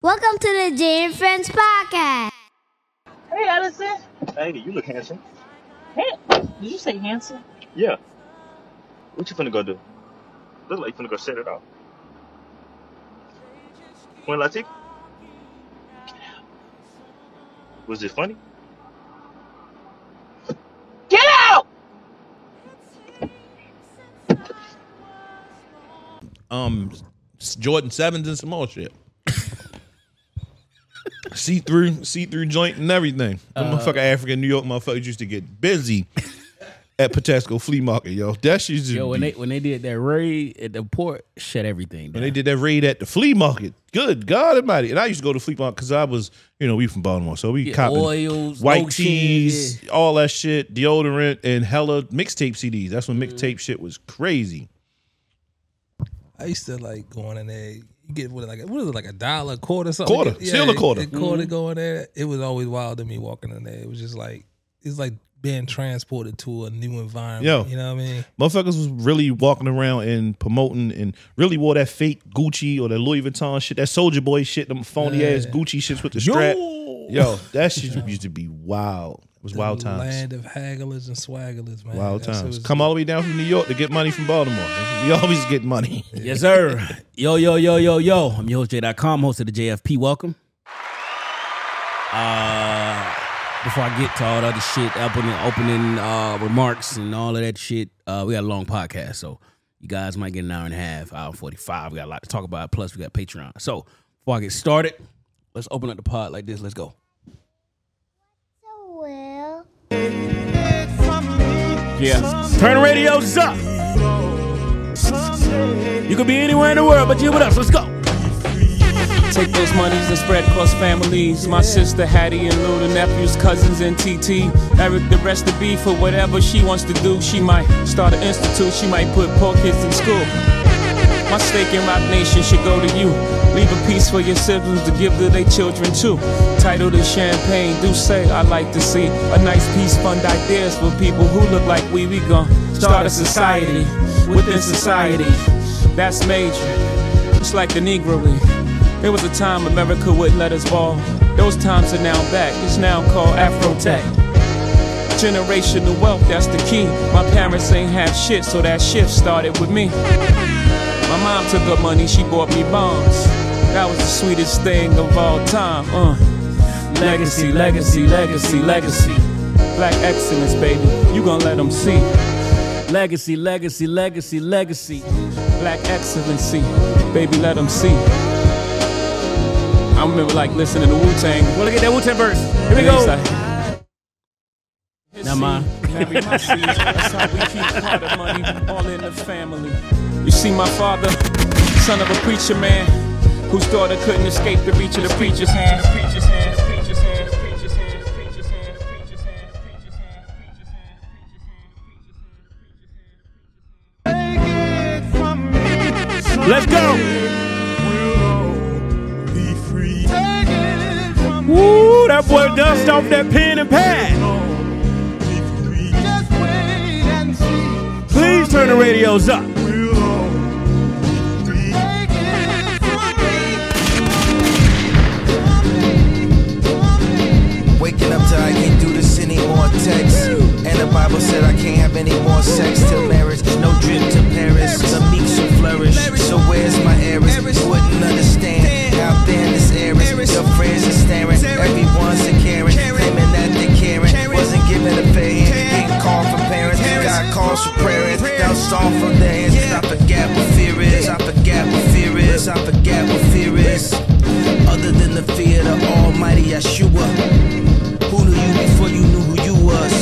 Welcome to the Jay and Friends podcast. Hey, Addison. Hey, you look handsome. Hey, did you say handsome? Yeah. What you finna go do? Look like you finna go set it off. When Latif? Was it funny? Get out! um Jordan sevens and some more shit. See through, see through joint and everything. The Uh, motherfucker African New York motherfuckers used to get busy at Patapsco Flea Market, yo. That shit used to Yo, when be- they when they did that raid at the port, shut everything down. when they did that raid at the flea market. Good God Almighty! And I used to go to flea market because I was, you know, we from Baltimore, so we Yeah, copping oils, white lotion, teas, all that shit, deodorant, and hella mixtape CDs. That's when mixtape shit was crazy. I used to like going in there. You get what like what is it like a dollar, quarter, something? Quarter. Still a quarter. quarter mm-hmm. going there. It was always wild to me walking in there. It was just like it's like being transported to a new environment. Yo. you know what I mean? Motherfuckers was really walking around and promoting and really wore that fake Gucci or that Louis Vuitton shit, that Soldier Boy shit, them phony ass Gucci shits with the strap. Yo, that shit used to be wild. It was wild times. Land of hagglers and swagglers, man. Wild That's times. it was- Come all the way down from New York to get money from Baltimore. We always get money. Yes, sir. Yo, yo, yo, yo, yo. I'm your host, J.com, host of the JFP. Welcome. Uh before I get to all the other shit, opening opening uh remarks and all of that shit, uh, we got a long podcast, so you guys might get an hour and a half, hour 45. We got a lot to talk about. Plus, we got Patreon. So before I get started, let's open up the pod like this. Let's go. Yeah. Turn the radios up. You could be anywhere in the world, but you with us. Let's go. Take those monies and spread across families. My sister Hattie and Lou, the nephews, cousins, and TT. Eric, the rest of B for whatever she wants to do. She might start an institute, she might put poor kids in school. My stake in Roc Nation should go to you. Leave a piece for your siblings to give to their children too. Title to champagne, do say I like to see a nice piece, fund ideas for people who look like we. We gon' start a society within society. That's major. just like the Negro League. There was a time America wouldn't let us ball. Those times are now back. It's now called Afrotech. Generational wealth, that's the key. My parents ain't have shit, so that shift started with me. My mom took up money, she bought me bonds. That was the sweetest thing of all time. Uh. Legacy, legacy, legacy, legacy. Black excellence, baby. You gon' let them see. Legacy, legacy, legacy, legacy. Black excellency, baby, let them see. I remember like listening to Wu Tang. Well, look at that Wu Tang verse. Here we go. Now, man. Marry my seeds. That's how we keep part of money all in the family. You see, my father, son of a preacher man, whose daughter couldn't escape the reach of the preacher's hand. Preacher's hand, preacher's hand, preacher's hand, preacher's hand, preacher's hand, preacher's hand, preacher's hand. Let's go. Woo, that boy dust off that pen and pad. Turn the radios up. Waking up till I can't do this anymore. Text. And the Bible said I can't have any more sex till marriage. No drip to Paris. The meek shall flourish. So where's my heiress? Wouldn't understand. Out there in this era, your friends are staring. Everyone's a Karen. Claiming that they caring. Wasn't given a fair hand. Getting called Got calls for prayers. Now storm from their hands. I forget what fear is. I forget what fear is. I forget what fear is. Other than the fear of the Almighty Yeshua. Who knew you before you knew who you was?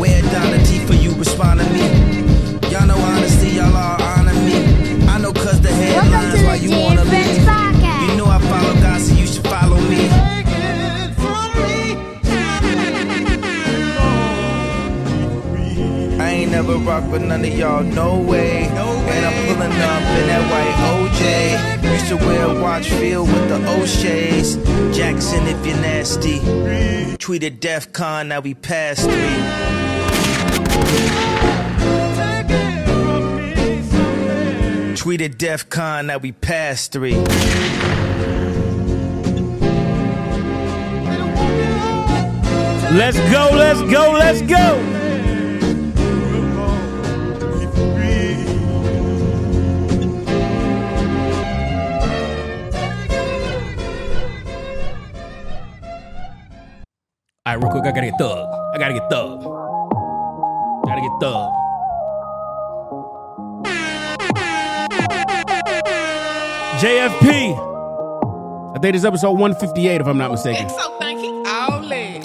Where down the teeth for you respond to me? Y'all know honesty, y'all all honor me. I know cause the headlines why you wanna leave. never rock with none of y'all, no way. And I'm pulling up in that white OJ. Used to wear a watch feel with the O'Shays. Jackson, if you're nasty. Tweeted DEF CON, now we past three. Tweeted DEF CON, now we past three. Let's go, let's go, let's go. All right, real quick, I gotta get thug. I gotta get thug. Gotta get thug. JFP. I think it's episode 158, if I'm not mistaken.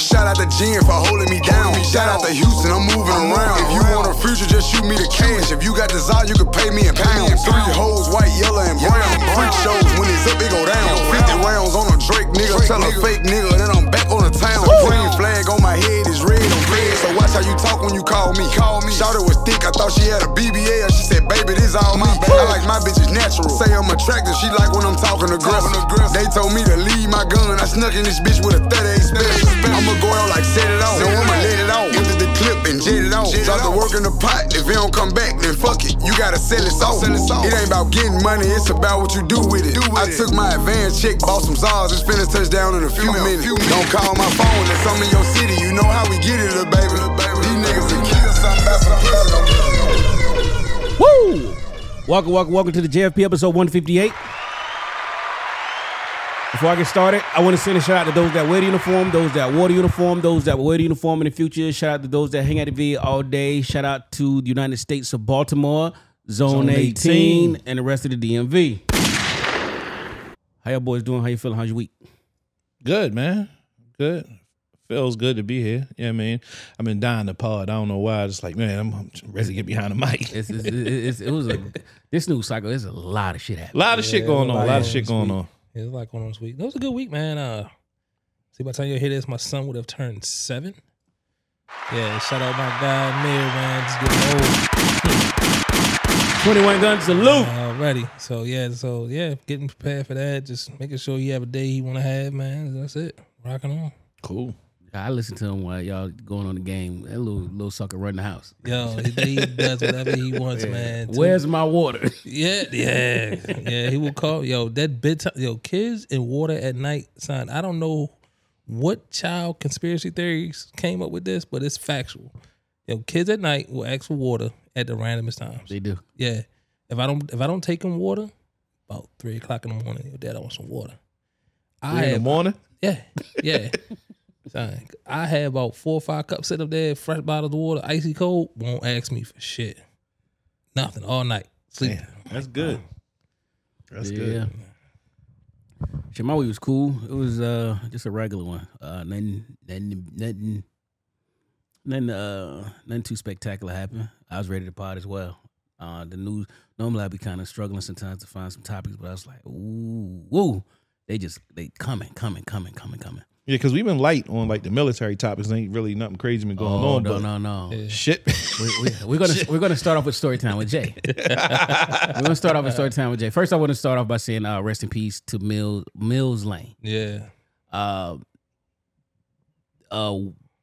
Shout out to Jen for holding me down. Shout out to Houston, I'm moving around. If you want a future, just shoot me the cash. If you got desire, you can pay me in pounds. Three hoes, white, yellow, and brown. Freak shows, when it's up, it go down. 50 rounds on a Drake nigga, tell a fake nigga, then I'm back on the town. Green flag on my head is red on red, so watch how you talk when you call me. Call me. Shout was thick, I thought she had a BBL. She said, baby, this all me. I like my bitches natural. Say I'm attractive, she like when I'm talking aggressive. They told me to leave my gun, I snuck in this bitch with a 38 special. I'ma go out like set it off. No, I'ma let it off. Empty the clip and jet it off. Drop the work in the pot. If it don't come back, then fuck it. You gotta sell it off. It ain't about getting money, it's about what you do with it. I took my advance check, bought some Zars, it's finna touch down in a few minutes. Don't call my phone, it's I'm in your city. You know how we get it, little baby. These niggas will kill something about some pussy. Woo! Welcome, welcome, welcome to the JFP episode 158. Before I get started, I want to send a shout out to those that wear the uniform, those that wore the uniform, those that will wear the uniform in the future. Shout out to those that hang at the V all day. Shout out to the United States of Baltimore, Zone, Zone 18, 18. and the rest of the DMV. How y'all boys doing? How you feeling? How's your week? Good, man. Good. Feels good to be here. Yeah, I mean, I've been dying to pod. I don't know why. Just like, man, I'm, I'm ready to get behind the mic. It's, it's, it's, it was a this news cycle. There's a lot of shit happening. A lot of shit going on. A lot of shit going week. on. It was like one of those weeks. That was a good week, man. Uh, see, by the time you hear this, my son would have turned seven. Yeah, shout out my guy Mir, man. Just getting old. 21 guns salute. old already. So yeah, so yeah, getting prepared for that. Just making sure you have a day he want to have, man. That's it. Rocking on. Cool. I listen to him while y'all going on the game. That little mm-hmm. little sucker run the house. Yo, he, he does whatever he wants, man. Where's my water? Yeah, yeah, yeah. He will call. Yo, that bedtime. Yo, kids in water at night, son. I don't know what child conspiracy theories came up with this, but it's factual. Yo, kids at night will ask for water at the randomest times. They do. Yeah, if I don't, if I don't take them water, about three o'clock in the morning, yo, dad, I want some water. I Three in the morning. yeah, yeah. Son, I had about four or five cups sitting up there, fresh bottles of water, icy cold. Won't ask me for shit. Nothing all night. Sleep. Damn, that's good. That's yeah. good. Shit, my week was cool. It was uh just a regular one. Uh nothing nothing nothing nothing uh nothing too spectacular happened. I was ready to pod as well. Uh the news normally I'd be kind of struggling sometimes to find some topics, but I was like, ooh, woo. They just they coming, coming, coming, coming, coming. Yeah, because we've been light on like the military topics. Ain't really nothing crazy been going oh, on. no, but no, no. shit. we, we, we're gonna we're gonna start off with story time with Jay. we're gonna start off with story time with Jay. First, I want to start off by saying uh, rest in peace to Mills Mills Lane. Yeah. Uh, uh,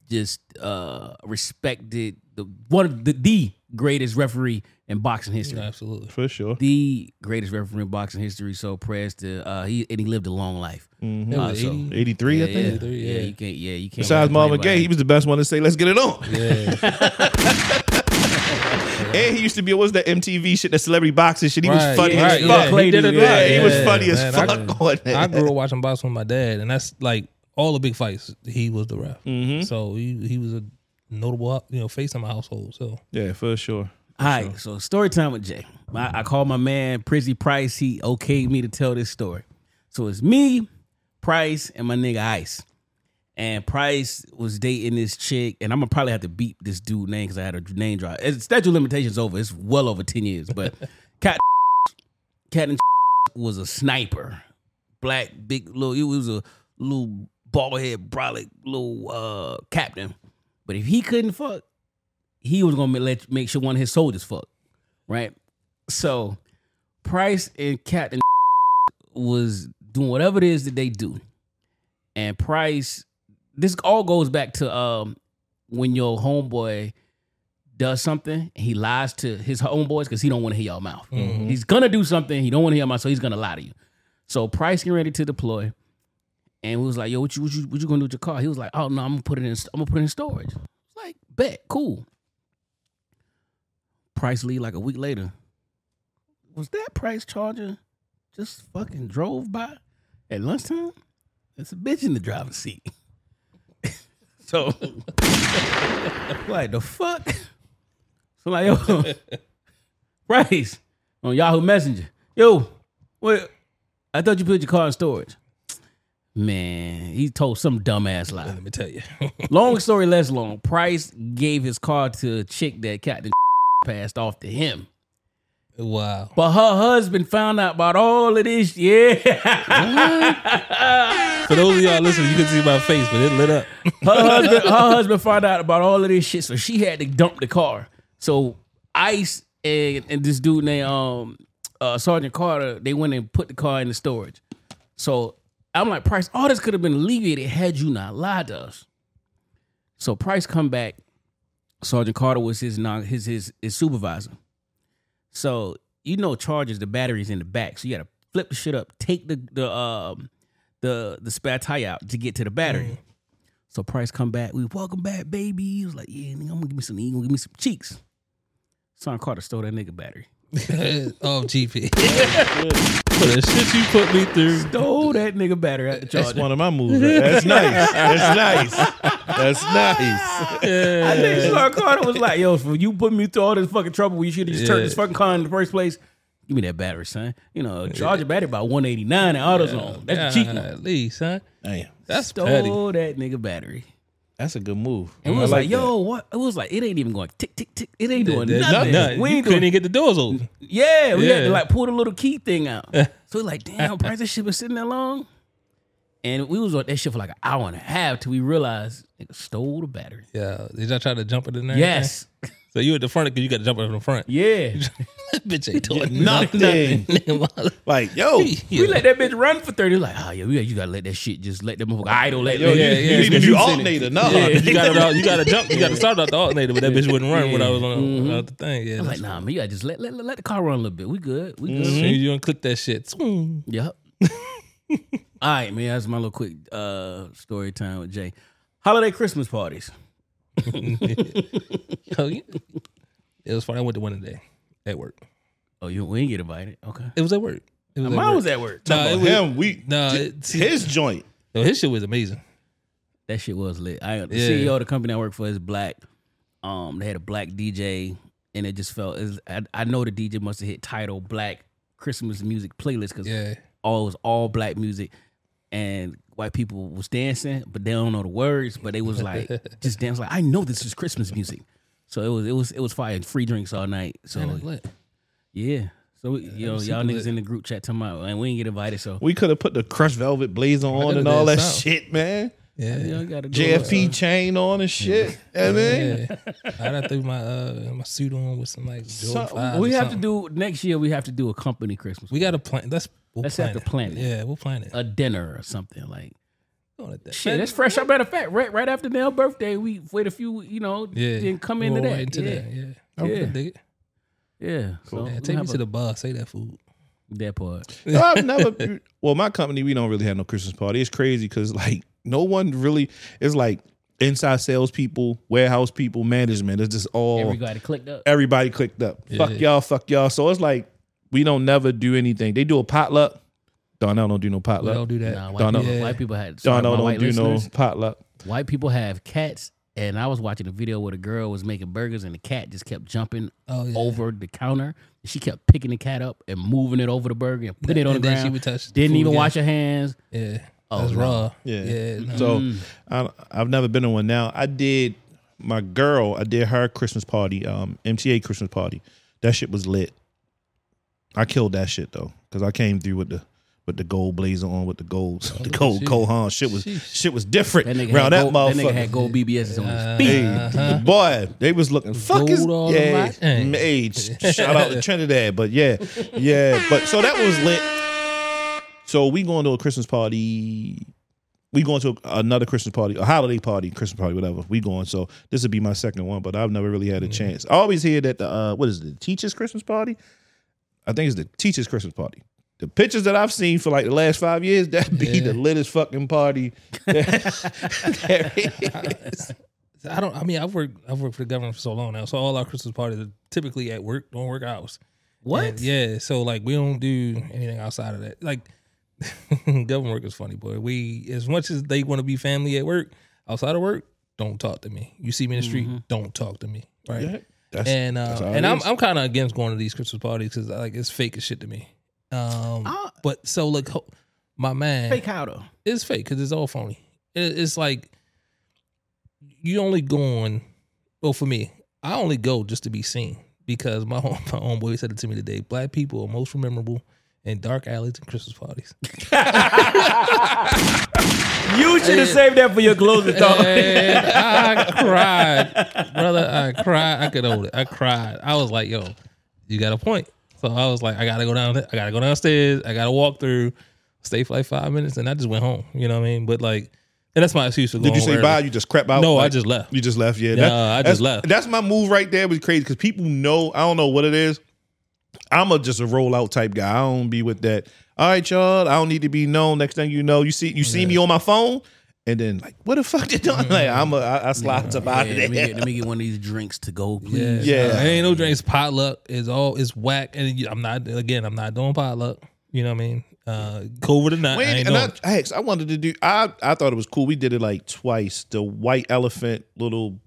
just uh, respected the one of the, the greatest referee in boxing history. Absolutely. For sure. The greatest referee in boxing history. So prayers to uh, he and he lived a long life. Mhm. Uh, so- 80. 83, yeah, I think. yeah, yeah, yeah. you can't. Yeah, you can't. Besides Marvin Gaye, he was the best one to say, let's get it on. Yeah. And he used to be, what was that MTV shit, that celebrity boxing shit? He was funny yeah, as yeah, fuck. he did it Yeah, right, he was yeah, funny as fuck I- on that. I grew up watching boxing with my dad, and that's like all the big fights. He was the ref, Mhm. so he he was a notable you know face in my household. So Yeah, for sure. All right, so story time with Jay. I, I called my man Prizzy Price. He okayed me to tell this story. So it's me, Price, and my nigga Ice. And Price was dating this chick, and I'm gonna probably have to beep this dude name because I had a name drop. It's, statute of limitations over. It's well over ten years, but Cat Cat and was a sniper, black, big little. It was a little bald head, brolic little uh, captain. But if he couldn't fuck, he was gonna let make sure one of his soldiers fuck, right? So Price and Captain was doing whatever it is that they do, and Price. This all goes back to um when your homeboy does something he lies to his homeboys because he don't want to hear your mouth. He's gonna do something he don't want to hear your mouth, so he's gonna lie to you. So Price getting ready to deploy, And we was like, yo, what you what you what you gonna do with your car? He was like, oh no, I'm gonna put it in I'm gonna put it in storage. It's like, bet, cool. Price lead like a week later. Was that price charger just fucking drove by at lunchtime? It's a bitch in the driver's seat. so like the fuck? So like, yo, Price on Yahoo Messenger. Yo, what I thought you put your car in storage. Man, he told some dumbass lie. Let me tell you. long story less long. Price gave his car to a chick that Captain passed off to him. wow. But her husband found out about all of this. Yeah. For those of y'all listening, you can see my face, but it lit up. her husband, her husband found out about all of this shit, so she had to dump the car. So Ice and, and this dude named um uh, Sergeant Carter, they went and put the car in the storage. So I'm like, Price, all this could have been alleviated had you not lied to us. So Price come back. Sergeant Carter was his non his his his supervisor. So you know, charges the batteries in the back. So you got to flip the shit up, take the the um the the spare tire out to get to the battery. So Price come back. We welcome back, baby. He was like, yeah, nigga, I'm gonna give me some. Gonna give me some cheeks. Sergeant Carter stole that nigga battery. oh, GP. For the shit you put me through. Stole that nigga battery at the That's one of my moves. right? That's nice. That's nice. That's nice. I think Sergeant Carter was like, yo, for you put me through all this fucking trouble, you should have just turned this fucking car in the first place. Give me that battery, son. You know, charge a battery by 189 at AutoZone. That's a cheap one. At least, huh? Damn. That's petty. Stole that nigga battery. That's a good move. And we was like, that. yo, what? It was like, it ain't even going tick, tick, tick. It ain't doing nothing. nothing. We ain't couldn't doing even get the doors open. Yeah, we had to like pull the little key thing out. so we're like, damn, Price, that shit been sitting there long. And we was on that shit for like an hour and a half till we realized nigga stole the battery. Yeah. Did y'all try to jump it in there? Yes. So you at the front because you got to jump it in the front. Yeah. That bitch ain't doing Nothing. nothing. Like, yo, We let that bitch run for 30. Like, oh yeah, we, you gotta let that shit just let them motherfucker idle. Let, yo, let- you, yeah, you need a it's new juice in it. alternator. No. Yeah. you got it. You got to jump. You got to start out the alternator, but that bitch wouldn't run when I was on Mm-hmm. the, thing. Yeah. I was like, nah, man, you gotta just let, let, let the car run a little bit. We good. We good. So you don't click that shit. Yep. All right, man. That's my little quick uh, story time with Jay. Holiday Christmas parties. Yo, you- It was funny. I went to one today at work. Oh, you we didn't get invited. Okay. It was at work. It was Mine at work. was at work. Nah, it was, him, we Nah, j- it- see- his joint. yo, his shit was amazing. That shit was lit. I the Yeah. CEO of the company I work for is black. Um, they had a black DJ, and it just felt. Is I, I know the DJ must have hit title Black Christmas music playlist because Yeah. all it was all black music, and white people was dancing, but they don't know the words, but they was like just dance like I know this is Christmas music. So it was it was it was fire. Free drinks all night. So Man, lit. yeah. So we, you know y'all super niggas lit. in the group chat talking about, and we didn't get invited. So We could have put the crushed velvet blazer on and all that something. shit, man. Yeah. you know, you gotta do a little JFP chain on and shit. I mean, Yeah. I had to throw my uh my suit on with some like Jordan So- We or have to do next year. We have to do a company Christmas. We got to plan. Let's we'll Let's plan have to it. plan it. Yeah, we'll plan it. a dinner or something like. Going at that. Shit, Man, that's fresh. Matter of fact, right, right after Nell's birthday, we wait a few, you know, Yeah. then come into that. into yeah. that. Yeah. Yeah. Dig it. yeah. So Yeah, take me to a- the bar. Say that food. that part. I've never. Well, my company, we don't really have no Christmas party. It's crazy because like no one really. It's like inside salespeople, warehouse people, management. It's just all Everybody clicked up. everybody clicked up. Fuck y'all, fuck y'all. So it's like we don't never do anything. They do a potluck. Darnell don't do no We potluck. don't do that. Nah, white, Don't know. people, Yeah. white people had. sorry, Darnell my don't white do no potluck. White people have cats, and I was watching a video where the girl was making burgers, and the cat just kept jumping Oh, yeah. over the counter. She kept picking the cat up and moving it over the burger and putting it on And the then she ground. would touch the Didn't food even again. wash her hands. Yeah. Oh, That's no. raw. Yeah. Yeah. no. So Mm. I, I've never been to one. Now I did my girl. I did her Christmas party, um, MTA Christmas party. That shit was lit. I killed that shit though, because I came through with the with the gold blazer on with the gold the gold sheesh. Cohan. Shit was Sheesh. shit was different That nigga, around had that gold, that nigga had gold BBSs on his feet. Uh-huh. boy, they was looking fuck is Gold all yeah, over Hey. hey, shout out to Trinidad, but yeah, yeah, but so that was lit. So we going to a Christmas party. We going to another Christmas party, a holiday party, Christmas party, whatever. We going. So this would be my second one, but I've never really had a chance. I always hear that the uh, what is it, the teachers' Christmas party? I think it's the teachers' Christmas party. the pictures that I've seen for like the last five years, that be Yeah. the littest fucking party. there is. I don't. I mean, I've worked. I've worked for the government for so long now. So all our Christmas parties are typically at work, don't work hours. What? And yeah. So like, we don't do anything outside of that. Like, government work is funny, boy. We as much as they want to be family at work, outside of work, don't talk to me. You see me in the street, mm-hmm. don't talk to me. Right. Yeah, that's- and uh, that's and I'm is. I'm kind of against going to these Christmas parties because like it's fake as shit to me. Um, but so look, ho- my man, Fake how though? it's fake because it's all phony. It, it's like you only going. Well, for me, I only go just to be seen because my home, my homeboy said it to me today. Black people are most memorable in dark alleys and Christmas parties. You should have saved that for your closing thought. And I cried, brother. I cried. I could hold it. I cried. I was like, "Yo, you got a point." So I was like, "I gotta go down. I gotta go downstairs. I gotta walk through, stay for like five minutes, and I just went home." You know what I mean? But like, and that's my excuse for going. Did you say home bye? You just crept out? No, I just left. You just left, yeah. Nah, I just left. That's my move right there. Was crazy because people know. I don't know what it is. I'm a just a rollout type guy. I don't be with that. All right, y'all. I don't need to be known. Next thing you know, you see you see me on my phone, and then like, what the fuck you doing? Like, I'm a I, I slide up out Yeah, of let, me there. get, let me get one of these drinks to go, please. Yeah. nah, it ain't no drinks. Potluck is all is whack, and I'm not again. I'm not doing potluck. You know what I mean? Uh, COVID or not, I ain't and. I, I, I wanted to do. I I thought it was cool. We did it like twice. The white elephant little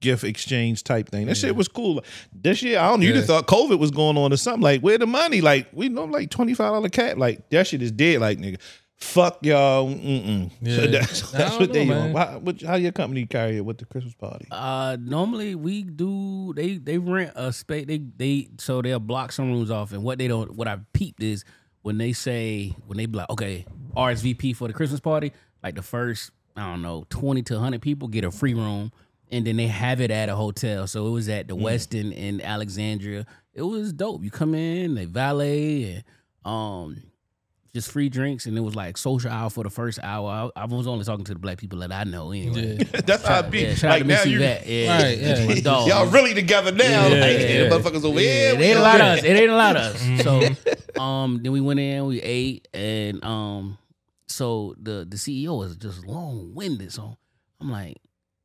gift exchange type thing. That shit was cool. This year, I don't know. You'd have thought COVID was going on or something. Like, where the money? Like, we know like twenty five dollar cap. Like that shit is dead. Like nigga, fuck y'all. Mm-mm. So that's, that's what they on. man. How, what, how your company carry it with the Christmas party? Uh, normally we do. They they rent a space. They they so they'll block some rooms off. And what they don't, what I peeped is when they say when they be like, okay, RSVP for the Christmas party. Like the first, I don't know, twenty to hundred people get a free room, and then they have it at a hotel. So it was at the Westin in Alexandria. It was dope. You come in, they valet, and um. Just free drinks, and it was like social hour for the first hour. I, I was only talking to the black people that I know anyway. Yeah. that's how it be. Yeah, shout like to now Missy you, Vet. Yeah, Right, yeah. my dog. y'all really together now. Yeah, like, yeah, yeah, the motherfuckers over Yeah, here. it ain't a lot of us. It ain't a lot of us. So um then we went in, we ate, and um so the the CEO was just long winded. So I'm like,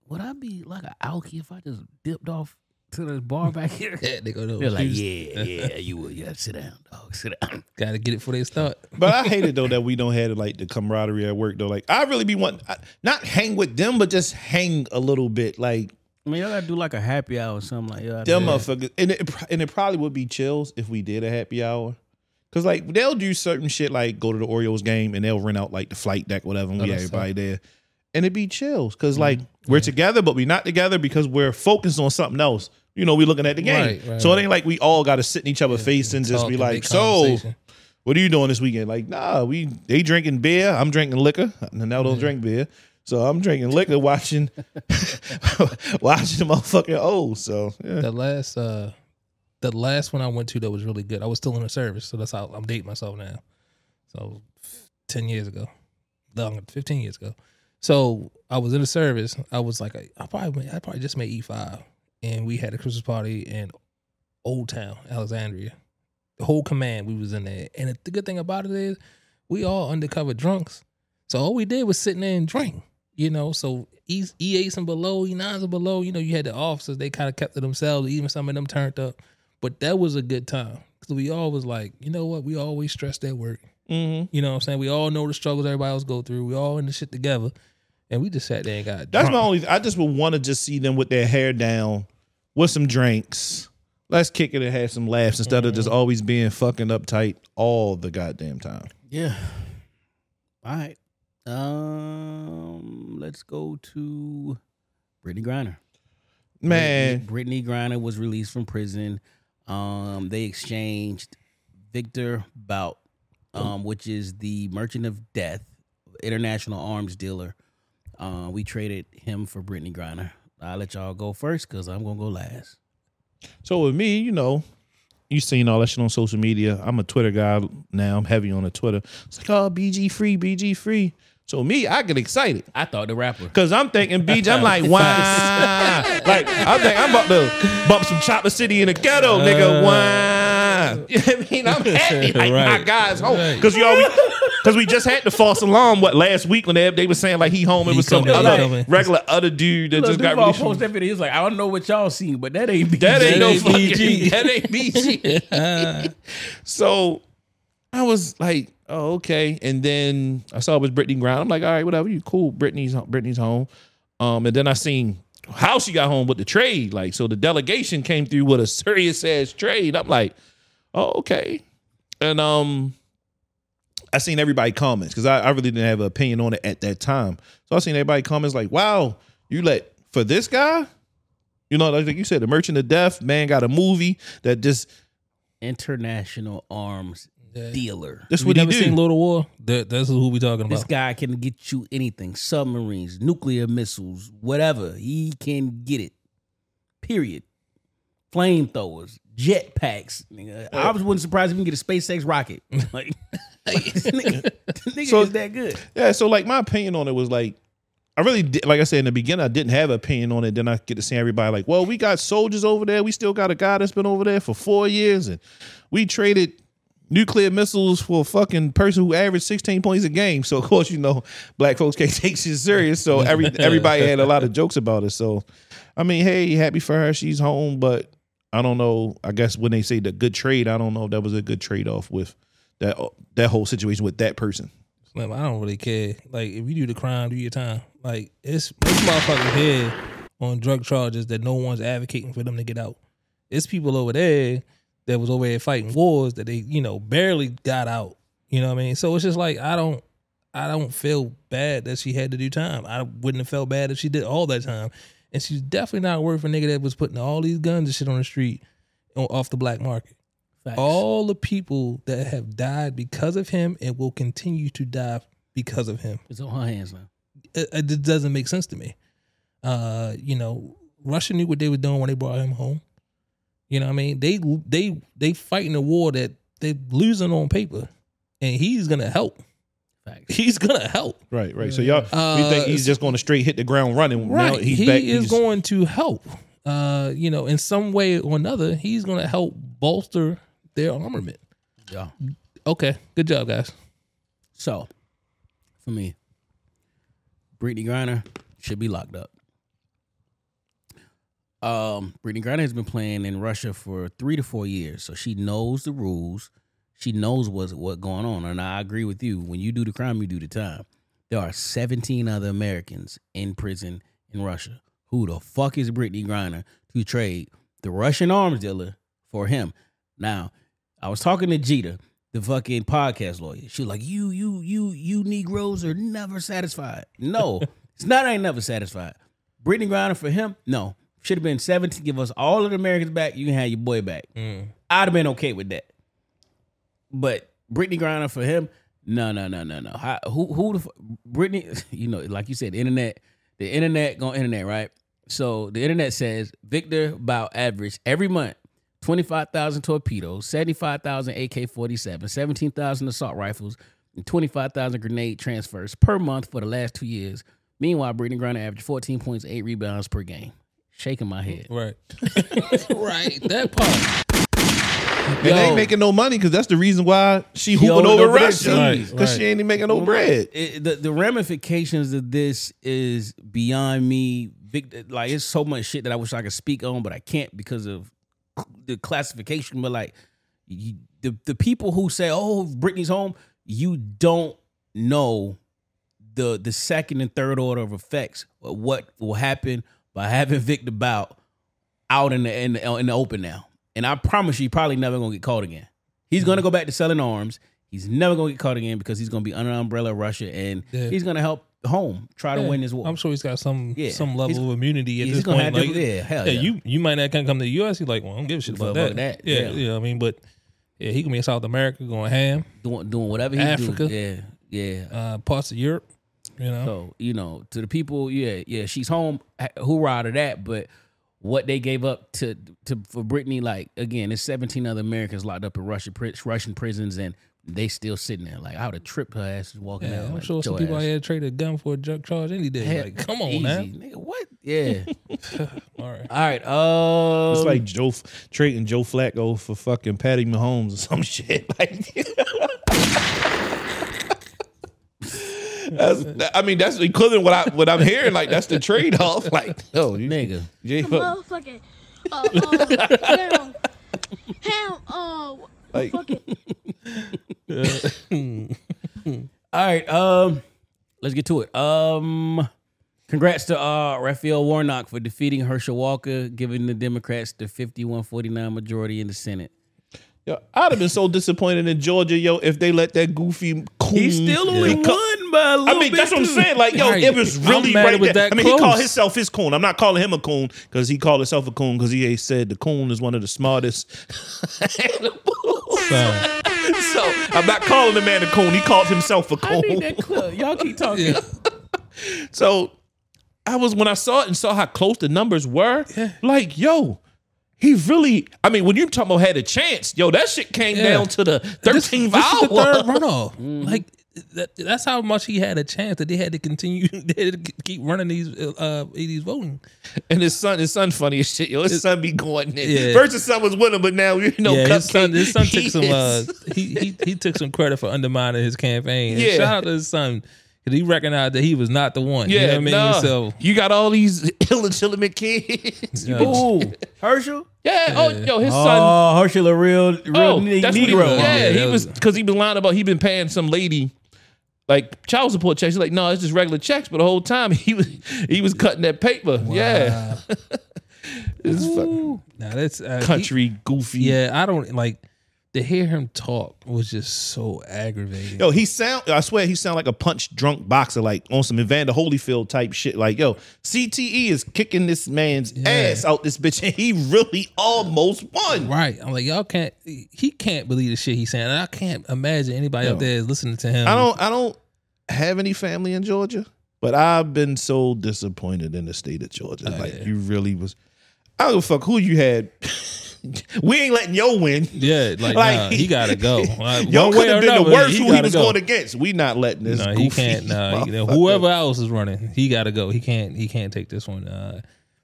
would I be like an alky if I just dipped off to this bar back here? yeah, they go. They're like, yeah, yeah, you would. Yeah, sit down, dog. Sit down. gotta get it before they start. But I hate it though that we don't have like the camaraderie at work though. Like I really be wanting I- not hang with them, but just hang a little bit. Like I mean, y'all gotta do like a happy hour or something like that. them motherfuckers, and it and it probably would be chills if we did a happy hour. Cause like they'll do certain shit like go to the Orioles game and they'll rent out like the flight deck, whatever, and we that's everybody there. And it'd be chills. Cause like we're together, but we not together because we're focused on something else. You know, we looking at the game. Right, right, so it ain't like we all gotta sit in each other's face and just Talk be and like, make so conversation. what are you doing this weekend? Like, nah, we they drinking beer. I'm drinking liquor. And now don't drink beer. So I'm drinking liquor, watching watching the motherfucking old. So yeah. the last uh the last one I went to that was really good. I was still in the service, so that's how I'm dating myself now. So ten years ago, fifteen years ago. So I was in the service. I was like, I probably I probably just made E five, and we had a Christmas party in Old Town, Alexandria. The whole command we was in there, and the good thing about it is we all undercover drunks. So all we did was sit there and drink. You know, so E E8s and below, E9s and below, you know, you had the officers, they kind of kept to themselves, even some of them turned up. But that was a good time. Because we all was like, you know what, we always stressed at work. Mm-hmm. You know what I'm saying? We all know the struggles everybody else go through. We all in the shit together. And we just sat there and got That's my drunk. only. I just would want to just see them with their hair down, with some drinks. Let's kick it and have some laughs instead of just Mm-hmm. always being fucking uptight all the goddamn time. Yeah. All right. Um, let's go to Brittany Griner. Man, Brittany Griner was released from prison. Um, they exchanged Viktor Bout, um, which is the merchant of death, international arms dealer. Uh, we traded him for Brittany Griner. I'll let y'all go first because I'm gonna go last. So with me, you know, you seen all that shit on social media. I'm a Twitter guy now. I'm heavy on the Twitter. It's like, oh, BG free, BG free. So me, I get excited. I thought the rapper. Cause I'm thinking BG, I'm like, wow. like I'm thinking I'm about to bump some Chopper City in the ghetto, nigga. Wow. time. You know what I mean? I'm happy. Like my guy's home Right. because you always because we just had the false alarm. What last week when they they were saying like he home, it He was some coming, other coming. regular other dude that Look, just got Duval released. post that video. He's like, I don't know what y'all seen, but that ain't BG. That ain't no ain't BG. that ain't BG. so I was like, oh okay, and then I saw it was Brittany Griner. I'm like, all right, whatever, you cool. Brittany's Brittany's home. Um, and then I seen how she got home with the trade. Like, so the delegation came through with a serious ass trade. I'm like, oh okay, and um. I seen everybody comments because I, I really didn't have an opinion on it at that time. So I seen everybody comments like, "Wow, you let for this guy." You know, like you said, the Merchant of Death man got a movie that just International arms dealer. that's You what he never do. seen Lord of War? That, that's who we talking about. This guy can get you anything: submarines, nuclear missiles, whatever. He can get it. Period. Flamethrowers, jetpacks. Nigga. Uh, I was wouldn't surprised if he can get a SpaceX rocket. Like, nigga, nigga So- is that good. Yeah, so like my opinion on it was like, I really did, like I said in the beginning, I didn't have an opinion on it. Then I get to see everybody like, well, we got soldiers over there. We still got a guy that's been over there for four years, and we traded nuclear missiles for a fucking person who averaged 16 points a game. So of course, you know, black folks can't take shit serious. So every everybody had a lot of jokes about it. So I mean, hey, happy for her. She's home, but I don't know. I guess when they say the good trade, I don't know if that was a good trade off with that that whole situation with that person. Slim, I don't really care. Like, if you do the crime, do your time. Like, it's this motherfucker here on drug charges that no one's advocating for them to get out. It's people over there that was over there fighting wars that they, you know, barely got out. You know what I mean? So it's just like I don't, I don't feel bad that she had to do time. I wouldn't have felt bad if she did all that time. And she's definitely not worth a nigga that was putting all these guns and shit on the street off the black market. Facts. All the people that have died because of him and will continue to die because of him It's on her hands now. it, it doesn't make sense to me. Uh, you know, Russia knew what they were doing when they brought him home. You know what I mean? They they they fighting a war that they're losing on paper, and he's gonna help. Facts. He's gonna help. Right, right. So y'all, Uh, you think he's just going to straight hit the ground running? Now Right. he's he back. is he's- going to help. Uh, you know, in some way or another, he's gonna help bolster their armament. Yeah. Okay, good job, guys. So, for me, Brittany Griner should be locked up. Um, Brittany Griner has been playing in Russia for three to four years, so she knows the rules. She knows what's what going on, and I agree with you. When you do the crime, you do the time. There are 17 other Americans in prison in Russia. Who the fuck is Brittany Griner to trade the Russian arms dealer for him? Now, I was talking to Jeter, the fucking podcast lawyer. She was like, you, you, you, you Negroes are never satisfied. No, it's not. I ain't never satisfied. Brittany Griner for him, no. Should have been 17. Give us all of the Americans back. You can have your boy back. Mm. I'd have been okay with that. But Brittany Griner for him, no, no, no, no, no. How, who, who the Brittany? You know, like you said, the internet, the internet going internet, right? So the internet says Victor about average every month 25,000 torpedoes, 75,000 AK 47, 17,000 assault rifles, and 25,000 grenade transfers per month for the last two years. Meanwhile, Brittany Griner averaged 14 points, eight rebounds per game. Shaking my head. Right, right. That part. And they ain't making no money because that's the reason why she hooping over over Russia because Right, she ain't even making no bread. It- the the ramifications of this is beyond me. Vic- Like it's so much shit that I wish I could speak on, but I can't because of the classification. But like you, the the people who say, "Oh, Britney's home," you don't know the the second and third order of effects. of What will happen by having Viktor Bout out in the in the, in the open now? And I promise you, he probably never gonna get caught again. He's gonna go back to selling arms. He's never gonna get caught again because he's gonna be under the umbrella of Russia, and Yeah. he's gonna help home try to win this war. I'm sure he's got some Yeah. some He's- level of immunity at he's this gonna point. Like, to- yeah, hell yeah. you you might not come to the U.S. He's like, well, I don't give a shit about that. that, Yeah, yeah. you know what I mean. But yeah, he can be in South America going ham, doing doing whatever he's Africa. doing. Yeah, yeah. uh, parts of Europe. You know, So you know, to the people, yeah, yeah, she's home. Hoorah to that. But what they gave up to to for Brittany, like again, there's 17 other Americans locked up in Russia, Russian prisons, and They still sitting there like I would have tripped her ass walking Yeah, out. I'm like, sure some "Your people out ass." here trade a gun for a drug charge any day. Hell, like, come on, easy, man. nigga. What? Yeah. All right. All right. Um, It's like Joe trading Joe Flacco for fucking Patty Mahomes or some shit. Like, that's, I mean, that's including what I what I'm hearing. Like, that's the trade off. Like, oh, you, nigga. Jay, Motherfucking. Uh, uh, ham. Ham. Uh, like, All right. Um, let's get to it. Um, congrats to uh Raphael Warnock for defeating Herschel Walker, giving the Democrats the 51-49 majority in the Senate. Yo, I'd have been so disappointed in Georgia, yo, if they let that goofy coon. He still only beco- won by a little I mean, bit, that's what I'm too. saying. Like, yo, Right. it was I'm really mad right it was there. that I mean, he called himself his coon. I'm not calling him a coon because he called himself a coon because he said the coon is one of the smartest animals. so I'm not calling the man a coon. He called himself a I need coon. that clip. Y'all keep talking. Yeah. So I was when I saw it and saw how close the numbers were, yeah. like, yo, he really. I mean, when you talking about had a chance, yo, that shit came Yeah. down to the This, 13th this hour. is the third runoff. Mm-hmm. Like that, that's how much he had a chance that they had to continue. They had to keep running these uh these voting. And his son, his son, funny as shit. Yo, his son be going in. Yeah. First, his son was with him, but now you know, yeah, his son, his son took some. Uh, he, he he took some credit for undermining his campaign. And Yeah. shout out to his son because he recognized that he was not the one. yeah, you know what I mean. nah. So you got all these illegitimate kids. You Yeah. Ooh, Herschel. yeah. Oh, yo, his son. Oh, Herschel, a real, real Oh, ne- that's what he, Negro. yeah, Yeah, he was was- because he been lying about he been paying some lady like child support checks. He's like, no, it's just regular checks. But the whole time he was he was cutting that paper. Yeah, this is fucking now that's uh, he- country goofy. yeah, I don't like to hear him talk was just so aggravating. Yo, he sound. I swear, he sound like a punch drunk boxer, like on some Evander Holyfield type shit. Like, yo, CTE is kicking this man's ass out this bitch, and he really almost won. Right. I'm like, y'all can't he can't believe the shit he's saying. And I can't imagine anybody Yo. up there is listening to him. I don't. I don't have any family in Georgia, but I've been so disappointed in the state of Georgia. Oh, like, yeah. you really was. I don't give a fuck who you had. we ain't letting yo win. Yeah, like, Like, nah, he gotta go. Like, Yo one way could have or been the another, worst who he was go. going against. We not letting this. No, he can't. Nah, he- whoever else is running, he got to go. He can't. He can't take this one. Uh,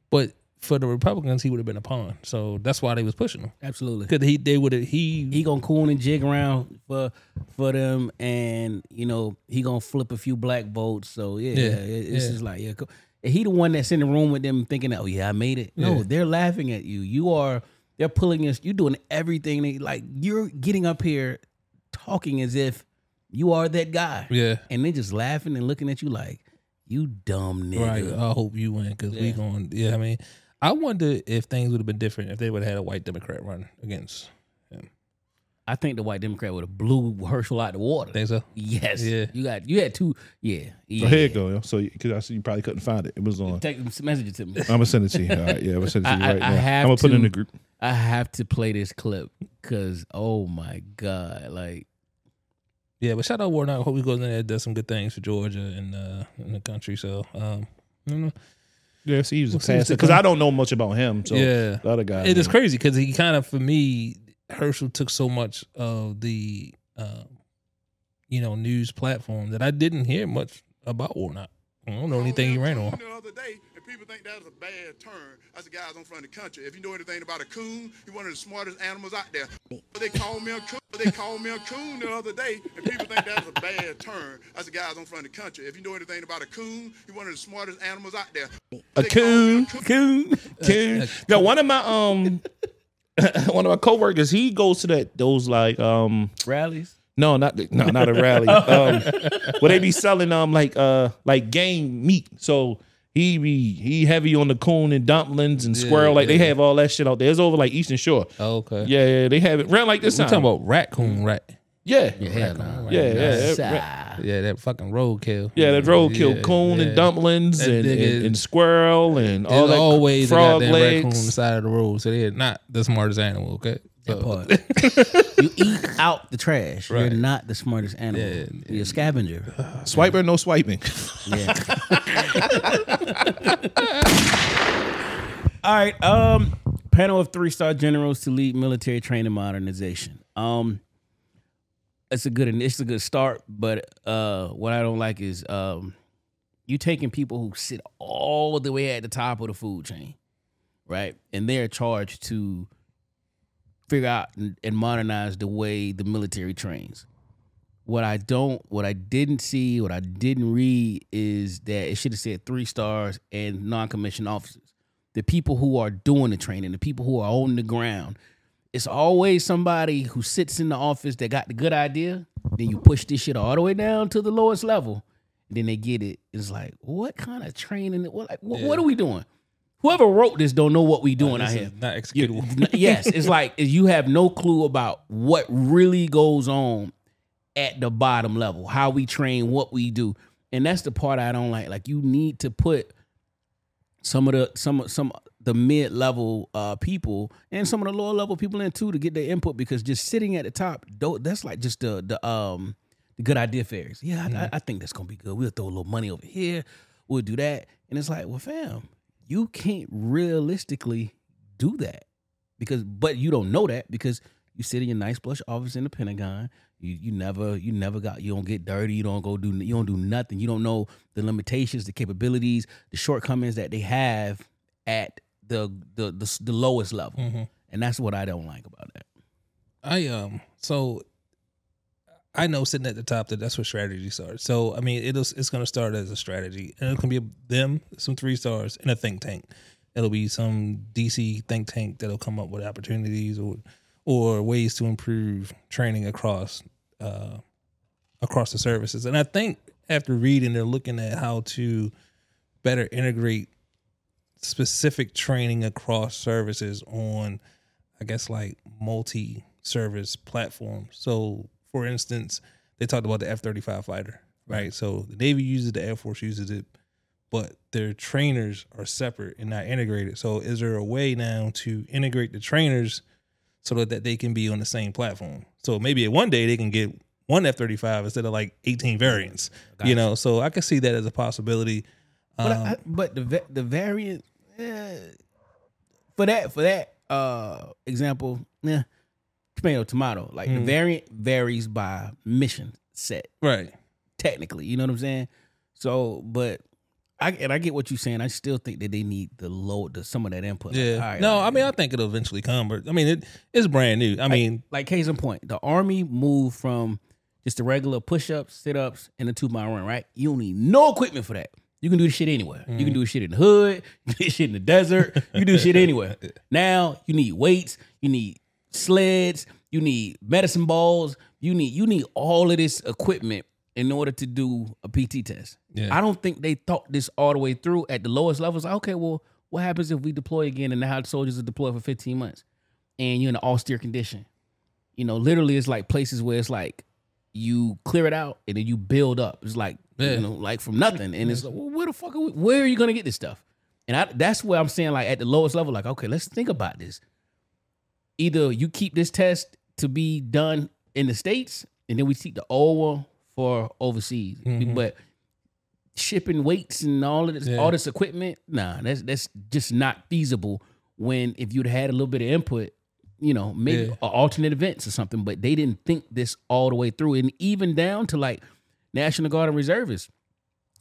but for the Republicans, he would have been a pawn. So that's why they was pushing him Absolutely. because he they would have he, He gonna coon and jig around for for them, and you know he gonna flip a few black votes. So yeah, Yeah, it- it's yeah. just like yeah. cool. He the one that's in the room with them thinking, "Oh yeah, I made it." No, Yeah. they're laughing at you. You are. They're pulling us. You're doing everything. They, like you're getting up here, talking as if you are that guy. yeah. and they just laughing and looking at you like you dumb nigga. Right. I hope you win because we Yeah. going. Yeah. I mean, I wonder if things would have been different if they would have had a white Democrat run against. Him. I think the white Democrat would have blew Herschel out the water. Think so? Yes. Yeah. You got you had two. Yeah. yeah. So here you go. So because I see you probably couldn't find it. It was on. Text message it to me. I'm gonna send it to you. All right, yeah, I'm gonna send it to you I- right I- I now. have I'm gonna put it in the group. I have to play this clip because oh my god, like Yeah, but shout out Warnock. I hope he goes in there and does some good things for Georgia and uh, in the country. So, um, I don't know. Yeah, see, he was a We'll see what's passer to because. I don't know much about him. So Yeah. the other guy, it is man. crazy because he kind of, for me, Herschel took so much of the, um, you know, news platform that I didn't hear much about Warnock. I don't know anything he ran on. The other day, and people think that is a bad turn. That's the guys on front of the country. If you know anything about a coon, he's one of the smartest animals out there. They called me a coon. They called me a coon the other day, and people think that is a bad turn. That's the guys on front of the country. If you know anything about a coon, he's one of the smartest animals out there. a They call me coon, coon, coon. Yo, one of my um, one of my coworkers, he goes to that those like um, rallies. no, not the, no, not a rally. um, where they be selling um like uh like game meat. So. He be he heavy on the coon and dumplings and squirrel. Like they have all that shit out there. It's over like Eastern Shore. Oh, okay. Yeah, yeah, they have it around like this We're time. talking about raccoon mm. rat. yeah, Yeah, hell no. yeah, yeah, yeah. Yeah, that fucking roadkill. Yeah, that roadkill, Yeah, coon yeah. and dumplings That and, nigga- and, and squirrel and all There's that always a frog goddamn raccoon on the side of the road, so they're not the smartest animal. Okay, That So- part. you eat out the trash. You're not the smartest animal. Yeah, You're a scavenger. Swiper, no swiping. Yeah. All right. Um, panel of three star generals to lead military training modernization. Um, it's a good it's a good start, but uh, what I don't like is um, you taking people who sit all the way at the top of the food chain, right? And they're charged to figure out and, and modernize the way the military trains. What I don't, what I didn't see, what I didn't read is that it should have said three stars and non-commissioned officers. The people who are doing the training, the people who are on the ground. It's always somebody who sits in the office that got the good idea. Then you push this shit all the way down to the lowest level. Then they get it. It's like, what kind of training? What, like, what, what are we doing? Whoever wrote this don't know what we doing out here. not You- executable. yes, it's like you have no clue about what really goes on at the bottom level, how we train, what we do, and that's the part I don't like. Like you need to put some of the some some the mid level uh, people and some of the lower level people in too to get their input because just sitting at the top, that's like just the the um the good idea fairs. Yeah, I, I, I think that's gonna be good. We'll throw a little money over here. We'll do that, and it's like, well, fam, you can't realistically do that because but you don't know that because you sit in your nice plush office in the Pentagon. You you never you never got you don't get dirty. You don't go do you don't do nothing. You don't know the limitations, the capabilities, the shortcomings that they have at the the the, the lowest level, and that's what I don't like about that. I um so I know sitting at the top that that's where strategy starts. So I mean it'll it's gonna start as a strategy. And it can be them, some three stars, and a think tank. It'll be some DC think tank that'll come up with opportunities or or ways to improve training across uh across the services. And I think after reading they're looking at how to better integrate specific training across services on I guess like multi service platforms. So for instance, they talked about the F thirty five fighter, right? So the Navy uses it, the Air Force uses it, but their trainers are separate and not integrated. So is there a way now to integrate the trainers so that, they can be on the same platform? So maybe one day they can get one F thirty five instead of like eighteen variants. You know, so I can see that as a possibility. But Um, I, but the the variant eh, for that for that uh example, yeah, tomato tomato. Like the Mhm. variant varies by mission set, right. technically. You know what I'm saying? So, but I and I get what you're saying. I still think that they need the load the some of that input. Like, Yeah. all right, no, right, I mean I think it'll eventually come, but I mean it it's brand new. I mean like case in point, the army moved from just the regular push ups, sit ups, and a two mile run, right? You don't need no equipment for that. You can do this shit anywhere. You can do this shit in the hood, you can do this shit in the desert, you can do this shit anywhere. Now you need weights, you need sleds, you need medicine balls, you need you need all of this equipment in order to do a PT test. Yeah. I don't think they thought this all the way through at the lowest levels. Like, okay, well, what happens if we deploy again and now how soldiers are deployed for 15 months and you're in an austere condition? You know, literally it's like places where it's like you clear it out and then you build up. It's like Yeah. you know, like from nothing. And it's like, well, where the fuck are we, where are you gonna get this stuff? And I, that's where I'm saying, like at the lowest level, like, okay, let's think about this. Either you keep this test to be done in the States, and then we keep the old one for overseas. Mhm. But shipping weights and all of this, Yeah. all this equipment, nah, that's that's just not feasible. When if you'd had a little bit of input, you know, maybe Yeah. alternate events or something, but they didn't think this all the way through, and even down to like National Guard and reservists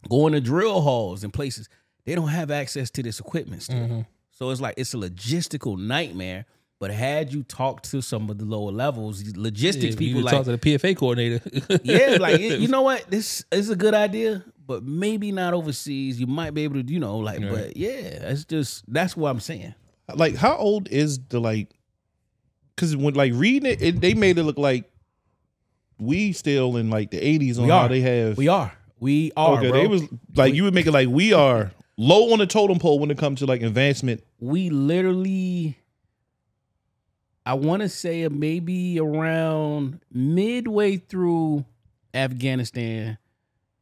going to drill halls and places, they don't have access to this equipment still. Mm-hmm. So it's like it's a logistical nightmare. But had you talked to some of the lower levels, logistics yeah, people you like talk to the PFA coordinator. yeah, like you you know what, this is a good idea, but maybe not overseas. You might be able to, you know, like, Right. but yeah, it's just that's what I'm saying. Like, how old is the like? Because when like reading it, it, they made it look like we still in like the eighties on We how they have. We are, we are. okay, bro. they was like We- you would make it like we are low on the totem pole when it comes to like advancement. we literally I want to say maybe around midway through Afghanistan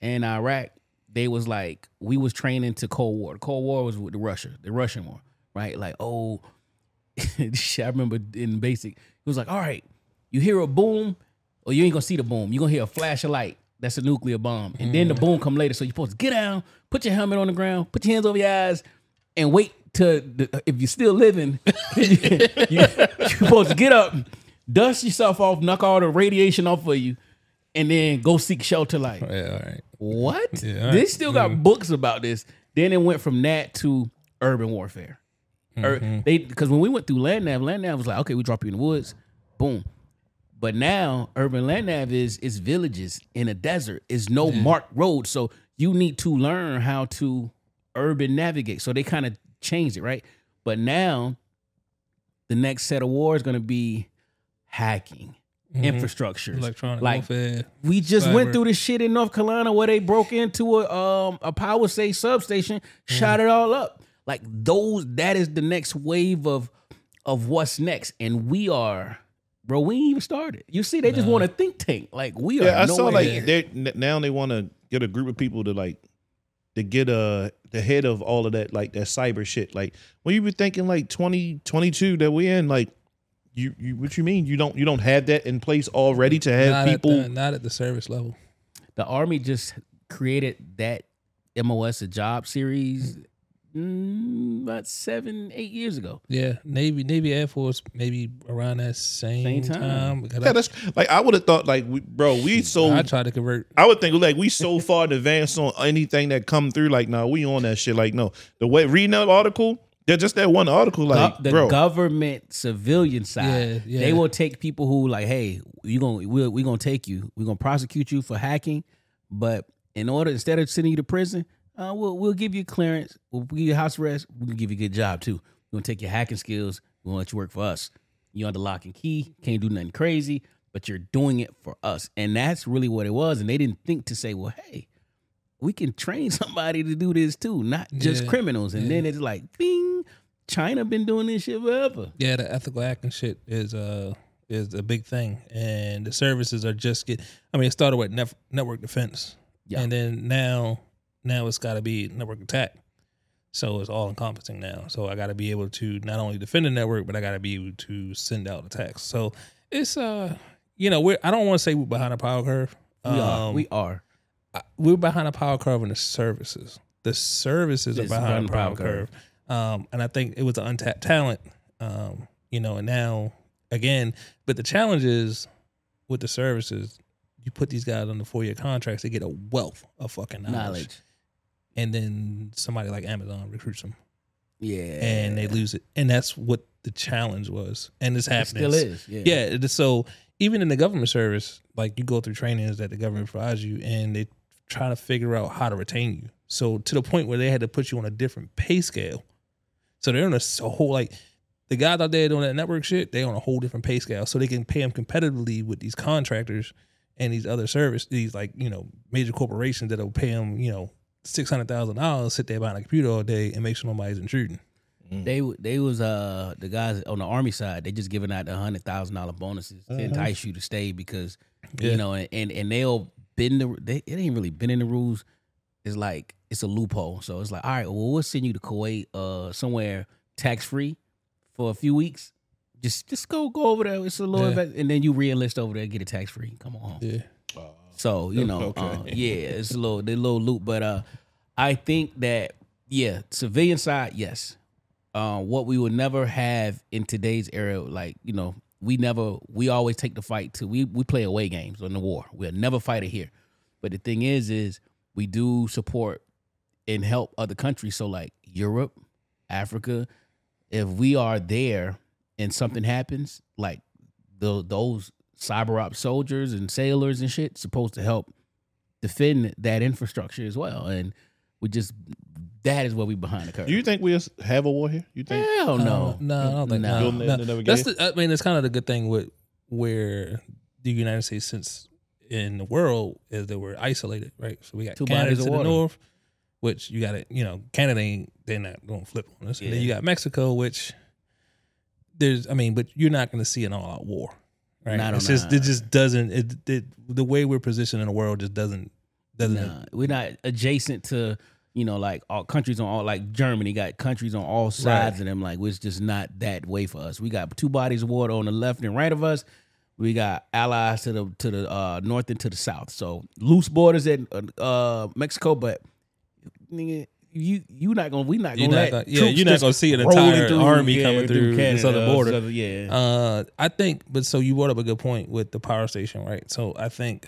and Iraq, they was like we was training to Cold War. The Cold War was with the Russia, the Russian war, right? Like, oh, I remember in basic, it was like, all right, you hear a boom, or you ain't gonna see the boom. You gonna hear a flash of light. That's a nuclear bomb, and then the mm. boom come later. So you're supposed to get down, put your helmet on the ground, put your hands over your eyes, and wait to the, if you're still living, you, you're supposed to get up, dust yourself off, knock all the radiation off of you, and then go seek shelter. Like Yeah, right. what? Yeah, They still got books about this. Then it went from that to urban warfare. Mm-hmm. they because when we went through land nav, land nav was like, okay, we drop you in the woods, boom. But now urban land nav is is villages in a desert. Is no marked road, so you need to learn how to urban navigate. So they kind of changed it, right? But now the next set of war is going to be hacking, infrastructure, Mm-hmm. Electronic like warfare. we just went through this shit in North Carolina where they broke into a um a power say substation, shot it all up. Like those, that is the next wave of of what's next, and we are, bro. We ain't even started. You see, they just want a think tank. Like we are. Yeah, I saw like they now they want to get a group of people to like to get uh the head of all of that like that cyber shit. Like when you were thinking like 2022 that we in like you you what you mean you don't you don't have that in place already to have Not people at the, not at the service level. the army just created that MOS a job series mm, about seven eight years ago. Yeah, Navy, Navy, Air Force, maybe around that same, Same time. time. because yeah I, that's like I would have thought like we, bro we so I tried to convert. I would think like we so far in advance on anything that come through. Like, no, we on that shit. Like, no, the way reading that article, yeah, just that one article. Like, Gov- the bro, government civilian side, Yeah, yeah. they will take people who like, hey, you gonna we're, we gonna take you, we're gonna prosecute you for hacking, but in order instead of sending you to prison, uh, we'll we'll give you clearance, we'll give you house arrest, we're gonna give you a good job too. We're gonna take your hacking skills, we're gonna let you work for us. You're under lock and key, can't do nothing crazy, but you're doing it for us, and that's really what it was. And they didn't think to say, well, hey. We can train somebody to do this too, not just Yeah, criminals. And then it's like, bing, China been doing this shit forever. Yeah, the ethical hacking shit is uh is a big thing, and the services are just get. I mean, it started with nef- network defense, Yeah. and then now now it's got to be network attack. So it's all encompassing now. So I got to be able to not only defend the network, but I got to be able to send out attacks. So it's uh, you know, we're I don't want to say we're behind a power curve. We are. Um, We are. I- we're behind a power curve in the services. The services are It's behind behind the the power power curve. Um, and I think it was an untapped talent. Um, you know, and now again, but the challenge is with the services, you put these guys on the four year contracts, they get a wealth of fucking knowledge. Knowledge. And then somebody like Amazon recruits them Yeah. and they lose it. And that's what the challenge was. And it's It happening. still is. Yeah. Yeah. So even in the government service, like you go through trainings that the government provides you, and they try to figure out how to retain you. So to the point where they had to put you on a different pay scale. So they're on a whole like the guys out there doing that network shit. They're on a whole different pay scale, so they can pay them competitively with these contractors and these other service these like you know major corporations that'll pay them you know six hundred thousand dollars, sit there behind a computer all day and make sure nobody's intruding. They they was uh the guys on the army side. They just giving out the hundred thousand dollar bonuses to entice you to stay because Yeah. you know and and, and they'll bend the they it ain't really been in the rules. It's like it's a loophole. So it's like all right, well we'll send you to Kuwait uh somewhere tax free for a few weeks. Just just go go over there. It's a little Yeah. invest, and then you re-enlist over there, get it tax free. Come on home. Yeah. So you know, Okay. uh, yeah, it's a little the little loop, but uh, I think that yeah, civilian side, yes. Uh, what we would never have in today's era, like you know, we never, we always take the fight to we we play away games in the war. We'll never fight it here. But the thing is, is we do support and help other countries. So like Europe, Africa, if we are there and something happens, like the those cyber op soldiers and sailors and shit supposed to help defend that infrastructure as well. And we just that is what we behind the curve. do you think we'll have a war here? You think? Hell no, Uh, no, I don't think No. no. You'll no. That's the, I mean, it's kind of the good thing with where the United States, since in the world, is that we're isolated, right? So we got Two Canada bodies to the water. north, which you got it. You know, Canada ain't they're not going to flip on us, and then you got Mexico, which there's, I mean, but you're not going to see an all-out war, right? Not it's just that. it just doesn't it, it the way we're positioned in the world just doesn't doesn't Nah, we're not adjacent to you know like all countries on all like Germany got countries on all sides of them. Like it's just not that way for us. We got two bodies of water on the left and right of us. We got allies to the to the uh, north and to the south. So loose borders at uh, Mexico, but nigga, you you not gonna we not You're gonna not let gonna- yeah, you're not gonna see an entire through, army yeah, coming through the Canada, southern border. southern- yeah, Uh, I think, but so you brought up a good point with the power station, right? So I think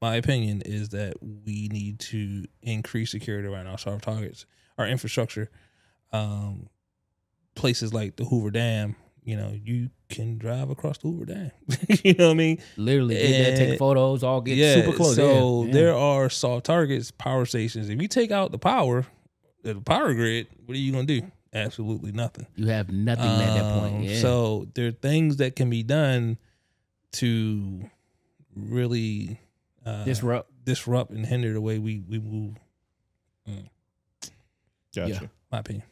my opinion is that we need to increase security around our soft targets, our infrastructure. Um, places like the Hoover Dam, you know, you can drive across the Hoover Dam. you know what I mean? Literally get there, take photos, all get yeah, super close. So yeah, yeah. there are soft targets, power stations. If you take out the power, the power grid, what are you gonna do? Absolutely nothing. you have nothing at that point. Um, Yeah. So there are things that can be done to really uh, disrupt. disrupt and hinder the way we we move. Gotcha. Yeah. My opinion.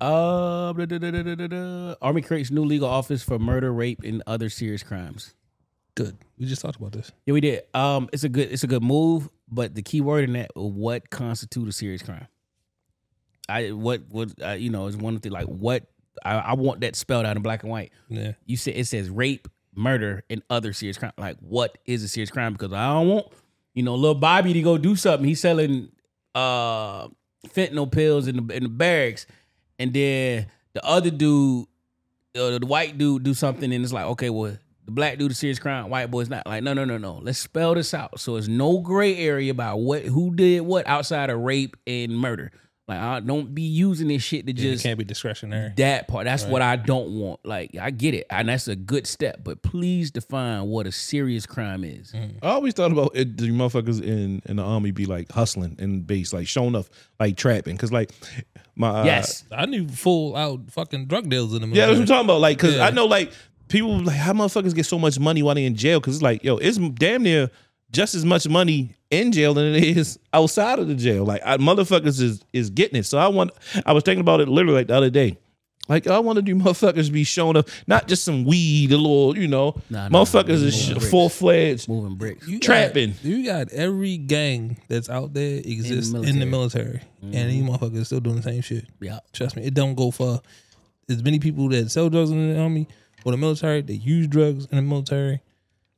Uh, da, da, da. Army creates new legal office for murder, rape, and other serious crimes. Good. We just talked about this. Yeah, we did. Um, it's a good it's a good move, but the key word in that what constitutes a serious crime. I what what uh, you know is one of the like what I, I want that spelled out in black and white. Yeah. You said it says rape, murder, and other serious crime. Like what is a serious crime? Because I don't want you know little Bobby to go do something. He's selling uh fentanyl pills in the in the barracks, and then the other dude, uh, the white dude, do something, and it's like okay, well the black dude is serious crime, white boy's not. Like, no, no, no, no. Let's spell this out. So it's no gray area about what who did what outside of rape and murder. Like, I don't be using this shit to Yeah, it just can't be discretionary. that part. That's Right. what I don't want. Like, I get it, and that's a good step. But please define what a serious crime is. Mm. I always thought about it, the motherfuckers in, in the army be like hustling and base, like showing up, like trapping. Cause like my uh, yes, I knew full out fucking drug deals in the middle. Yeah, that's what I'm talking about. Like, cause Yeah. I know like people like how motherfuckers get so much money while they in jail. Cause it's like, yo, it's damn near just as much money in jail than it is outside of the jail. Like, I, motherfuckers is is getting it. So I want. I was thinking about it literally like the other day. Like, I want to do motherfuckers be showing up, not just some weed, a little, you know, Nah, nah, motherfuckers is nah. full fledged moving bricks. You got- trapping. you got every gang that's out there exists in the military, and these motherfuckers still doing the same shit. Yeah, Trust me, it don't go for as many people that sell drugs in the army or the military. They use drugs in the military.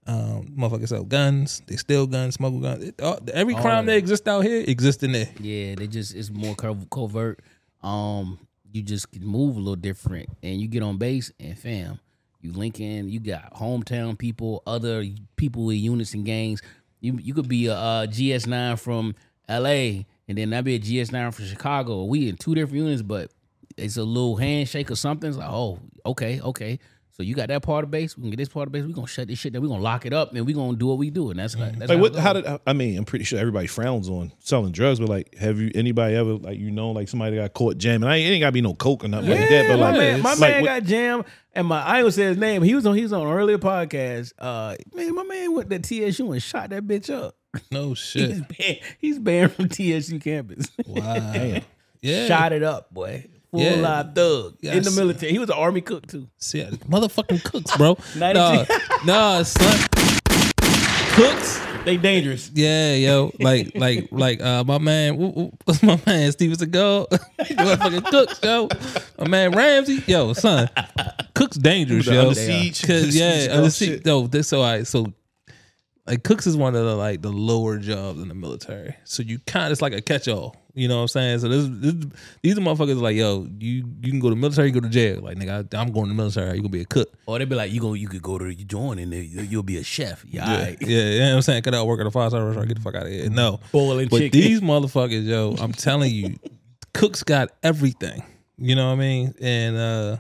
Um, motherfuckers sell guns. They steal guns, smuggle guns. It, all, every All crime of that exists out here exists in there. Yeah, they just it's more covert. Um, you just move a little different, and you get on base, and fam, you link in. You got hometown people, other people with units and gangs. You you could be a, uh GS nine from L.A. and then that be a GS nine from Chicago. We in two different units, but it's a little handshake or something. It's like, oh, okay, okay. So you got that part of base. We can get this part of base. We are gonna shut this shit down. We are gonna lock it up, and we are gonna do what we do. And that's like, that's Like how what? How did I mean? I'm pretty sure everybody frowns on selling drugs, but like, have you anybody ever like you know like somebody got caught jamming? I ain't, it ain't gotta be no coke or nothing like that. But my like, man, my like, man what- got jammed, and my I ain't gonna say his name. He was on he was on an earlier podcast. Uh, man, my man went to TSU and shot that bitch up. No He's shit. banned, he's banned from TSU campus. Wow. Yeah. Shot it up, boy. Full Yeah. live thug Yeah, in the I see. military. He was an army cook too. See, motherfucking cooks, bro. Not nah, a- nah, son. Cooks. They dangerous. Yeah, yo, like, like, like, uh, my man, wh- wh- what's my man, Steven Seagal, motherfucking cooks, yo, my man Ramsey, yo, son, cooks dangerous, The yo, Under Siege. cause yeah, under siege, yo, this so I so. Like cooks is one of the like the lower jobs in the military, so you kind of it's like a catch all. You know what I'm saying? So this, this these are motherfuckers like yo, you you can go to military, you go to jail. Like nigga, I, I'm going to military. You gonna be a cook? Or they'd be like, you go, you could go to you join and you- you'll be a chef. Yeah, Yeah, alright. yeah, you know what I'm saying? Cause I work at a five star restaurant. Get the fuck out of here. No, Boiling but chicken. these motherfuckers, yo, I'm telling you, cooks got everything. You know what I mean? And uh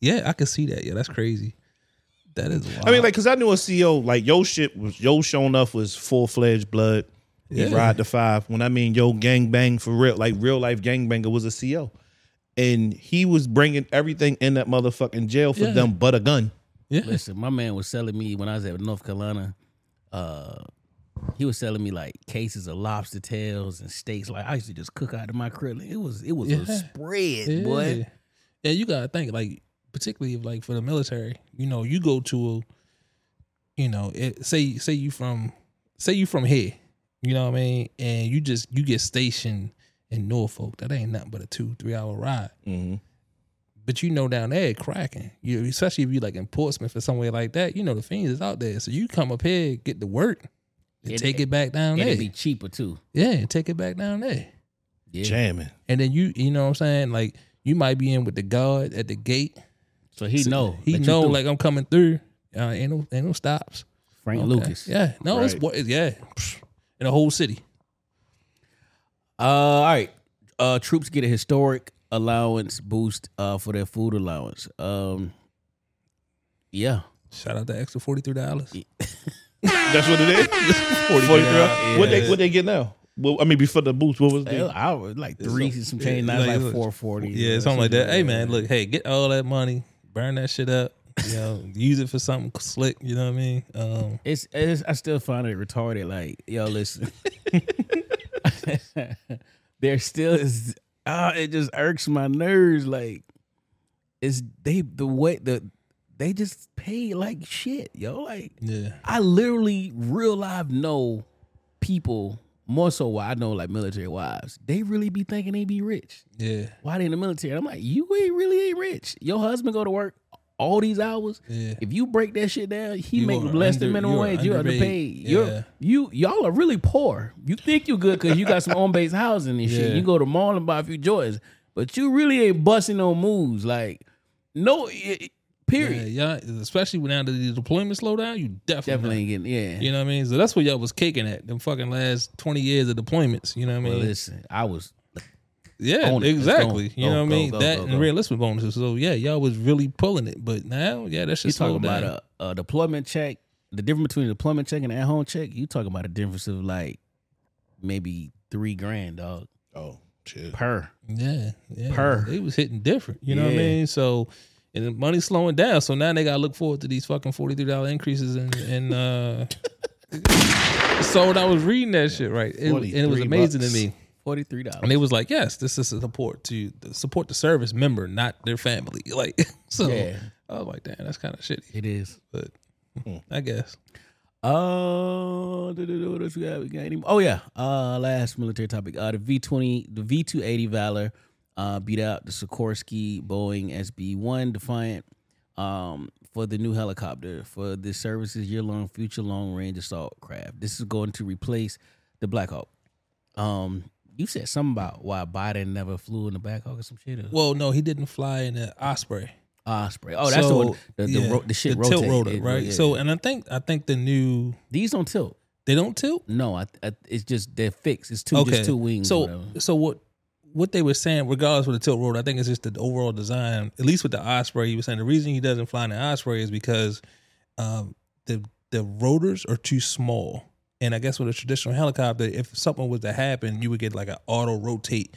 yeah, I can see that. Yeah, that's crazy. That is. Wild. I mean, like, cause I knew a CEO like yo shit was yo showing up was full fledged blood. He Yeah. ride the five. When I mean yo gang bang for real, like real life gang banger was a CEO, and he was bringing everything in that motherfucking jail for Yeah. them but a gun. yeah, Listen, my man was selling me when I was at North Carolina. Uh, he was selling me like cases of lobster tails and steaks. Like I used to just cook out of my crib. It was it was a spread, yeah. boy. Yeah, you gotta think like, particularly if, like for the military. You know, you go to a, you know, it, say say you from say you from here. You know what I mean? And you just you get stationed in Norfolk. That ain't nothing but a two three hour ride. Mm-hmm. But you know down there cracking. You especially if you like in Portsmouth or somewhere like that, you know the fiends is out there. So you come up here, get the work, and It- take it back down And there. it'd be cheaper too. yeah, and take it back down there. Yeah. Jamming. And then you you know what I'm saying? Like you might be in with the guard at the gate. So he know. He know like I'm coming through. Uh, ain't no ain't no stops. Frank Okay. Lucas. Yeah. No, it's Right. what yeah. In a whole city. Uh, all right. Uh, troops get a historic allowance boost uh, for their food allowance. Um, yeah. Shout out to extra forty three dollars. That's what it is. Forty Forty three three. What they what they get now? Well, I mean, before the boost, what was They- the? I was like three So- some change. Now like, like four forty. Yeah, something like that. Hey man, look, hey, get all that money, burn that shit up. You know, use it for something slick. You know what I mean? Um, It's, it's I still find it retarded. Like, yo, listen. there still is ah, it just irks my nerves. Like, it's they the way the they just pay like shit, yo. Like yeah, I literally real life know people more so why I know like military wives. They really be thinking they be rich. yeah, Why they in the military? I'm like, you ain't really ain't rich. Your husband go to work all these hours. yeah. If you break that shit down, he You make less than minimum you wage. You're underpaid. Yeah. You're you y'all are really poor. You think you're good because you got some on base housing and shit. Yeah. You go to mall and buy a few joys, but you really ain't busting no moves. Like no, it, period. Yeah, especially when now that the deployment slow down, you definitely, Definitely ain't getting yeah. You know what I mean? So that's what y'all was kicking at them fucking last twenty years of deployments. You know what I Well, mean? listen, I was yeah, it. Exactly. go. You know what I mean? go, that go, and go. realistic bonuses. So yeah, y'all was really pulling it. But now, yeah, that's just talking slowed about down. a, a deployment check. The difference between a deployment check and an at home check. You talking about a difference of like maybe three grand, dog, Oh shit. per. Yeah, yeah. Per. They was hitting different. You know what I mean? So and the money's slowing down. So now they gotta look forward to these fucking forty three dollar increases in in uh so when I was reading that shit, right? It, and it was amazing bucks. to me. Forty three dollars. And it was like, yes, this is a support to support the service member, not their family. Like so Yeah. I was like, damn, that's kind of shitty. It is. But I guess. Do- what else we got? We got any? Oh yeah. Uh, last military topic. Uh, the V twenty, the V two eighty Valor, uh, beat out the Sikorsky Boeing SB one Defiant, um, for the new helicopter for the service's year long future long range assault craft. This is going to replace the Black Hawk. Um, you said something about why Biden never flew in the Hawk or some shit. Or Well, no, he didn't fly in the Osprey. Osprey. Oh, that's the one. The, the, yeah, ro- the shit the tilt rotor, right? yeah. So, and I think I think the new these don't tilt. they don't tilt. No, I, I, it's just they're fixed. It's two, okay, just two wings. So, so what? What they were saying, regardless of the tilt rotor, I think it's just the overall design. At least with the Osprey, he was saying the reason he doesn't fly in the Osprey is because um, the the rotors are too small. And I guess with a traditional helicopter, if something was to happen, you would get like an auto rotate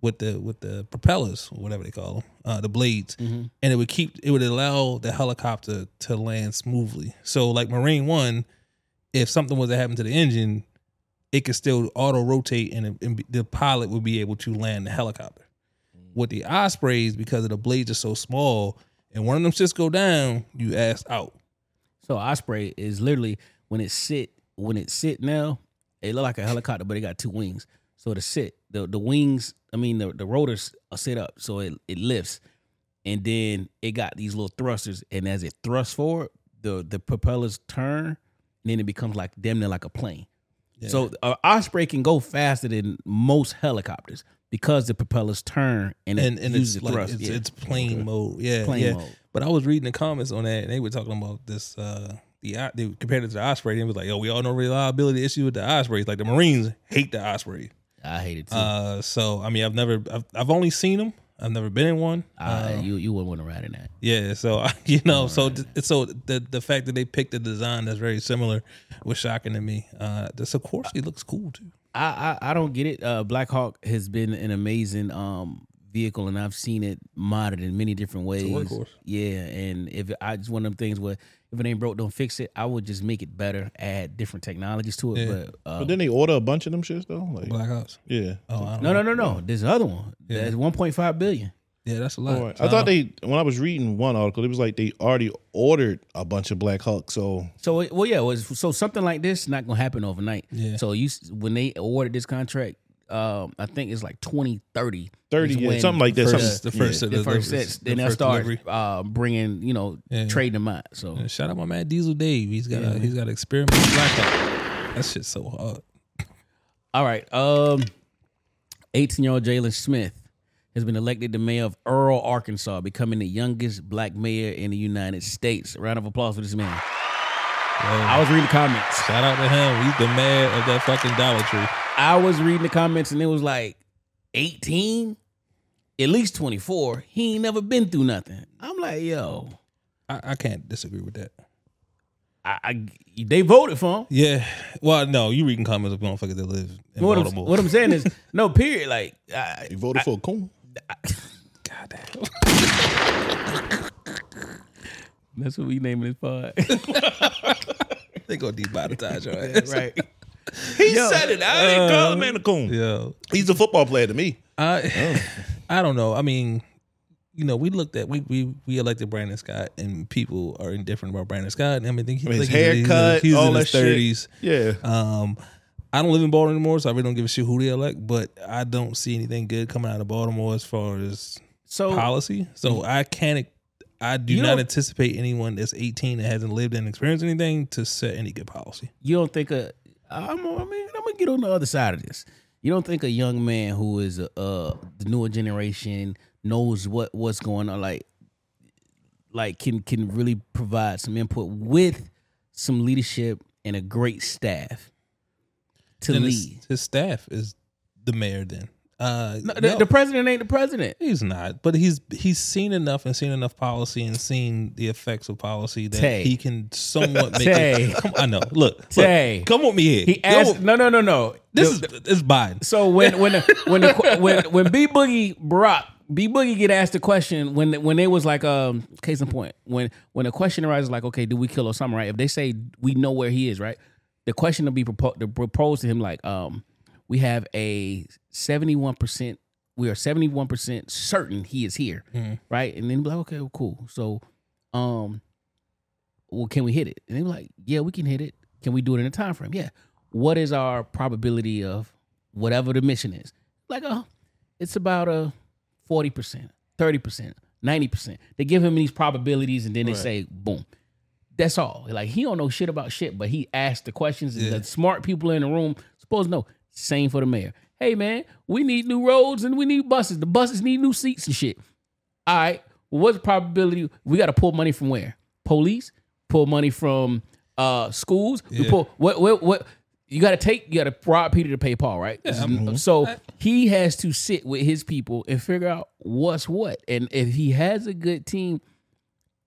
with the with the propellers, or whatever they call them, uh, the blades, and it would keep it would allow the helicopter to land smoothly. So like Marine One, if something was to happen to the engine, it could still auto rotate, and, it- and the pilot would be able to land the helicopter. With the Ospreys, because of the blades are so small, and one of them just go down, you ass out. So Osprey is literally when it sit when it sit now, it look like a helicopter, but it got two wings. So to sit, the the wings, I mean the, the rotors are set up, so it, it lifts, and then it got these little thrusters, and as it thrusts forward, the the propellers turn, and then it becomes like damn near like a plane. So uh, Osprey can go faster than most helicopters because the propellers turn and it and and uses it's the like thrust. it's, yeah. it's plane mode, yeah, Plane yeah. mode. But I was reading the comments on that, and they were talking about this. uh the they compared it to the Osprey, and it was like, "Oh, we all know reliability issue with the Ospreys. Like the Marines hate the Osprey. I hate it too. Uh, so I mean, I've never, I've, I've only seen them. I've never been in one. Uh, Uh, you you wouldn't want to ride in that. yeah, so you know, so th- so the the fact that they picked a design that's very similar was shocking to me. Uh, the Sikorsky looks cool too. I, I I don't get it. Uh, Black Hawk has been an amazing um vehicle, and I've seen it modded in many different ways. Yeah, and if I just one of them things where if it ain't broke, don't fix it. I would just make it better, add different technologies to it. Yeah. But, uh, But then they order a bunch of them shits though. Like Black Ops. yeah. Oh, I don't no, know. no, no, no. There's another one. Yeah. That's 1.5 billion. Yeah, that's a lot. All right. So I thought they when I was reading one article, it was like they already ordered a bunch of Black Hawk. So So well, yeah. It was, so something like this not gonna happen overnight. Yeah. So you when they awarded this contract, um, I think it's like 2030. 30, is yeah, when something like that. First- something, the first yeah. the the first deliveries, sets. the Then they'll start uh, bringing, you know, Yeah. trading them out. So Yeah, shout out my man Diesel Dave. He's got a he's got experiment with Black Hawk. That shit's so hard. All right. Um, 18 year old Jaylen Smith has been elected the mayor of Earle, Arkansas, becoming the youngest black mayor in the United States. Round of applause for this man. I was reading the comments. Shout out to him. He's the mayor of that fucking Dollar Tree. I was reading the comments and it was like 18, at least 24. He ain't never been through nothing. I'm like, yo, I, I can't disagree with that. I, I they voted for him. Yeah. Well, no, you reading comments of motherfuckers that live in What I'm, what I'm saying is, no, period. Like, I, You voted for a coon. God damn. that's what we naming this pod. they gonna demonetize your ass. right. He said it. I didn't call him man a coon. Yeah. He's a football player to me. I I don't know. I mean, you know, we looked at we we we elected Brandon Scott, and people are indifferent about Brandon Scott. And I mean, think I mean, his think he's- he's- haircut, he's, all in his thirties. Yeah. Um, I don't live in Baltimore anymore, so I really don't give a shit who they elect. But I don't see anything good coming out of Baltimore as far as So policy. So I can't. I do You not don't- anticipate anyone that's 18 that hasn't lived and experienced anything to set any good policy. you don't think a I'm, I mean, I'm gonna get on the other side of this. You don't think a young man who is uh the newer generation knows what what's going on, like like can can really provide some input with some leadership and a great staff to Then lead. his, his staff is the mayor. Then uh, No, the, no. the president ain't the president. He's not, but he's he's seen enough and seen enough policy and seen the effects of policy that Tay. he can somewhat make Tay. it. Come, I know. Look, look, Tay. come with me here. He asked. No, no, no, no. this The- is it's Biden. So when when the, when the, when when B Boogie Brock B Boogie get asked the question when when they was like um case in point when when the question arises like okay do we kill Osama right if they say we know where he is right the question to be proposed to propose to him like um we have a seventy one percent we are seventy one percent certain he is here right? And then be like okay well, cool. So um well can we hit it? And they be like yeah we can hit it. Can we do it in a time frame yeah. What is our probability of whatever the mission is? Like uh it's about a 40% 30% 90% they give him these probabilities and then they say boom. That's all. Like he don't know shit about shit but he asked the questions and Yeah. the smart people in the room supposed to know same for the mayor. Hey man we need new roads and we need buses. The buses need new seats and shit. All right well, what's the probability we got to pull money from where? Police? Pull money from uh schools? We Yeah. pull what what what you got to take you got to rob peter to pay paul right? This is- so he has to sit with his people and figure out what's what. And if he has a good team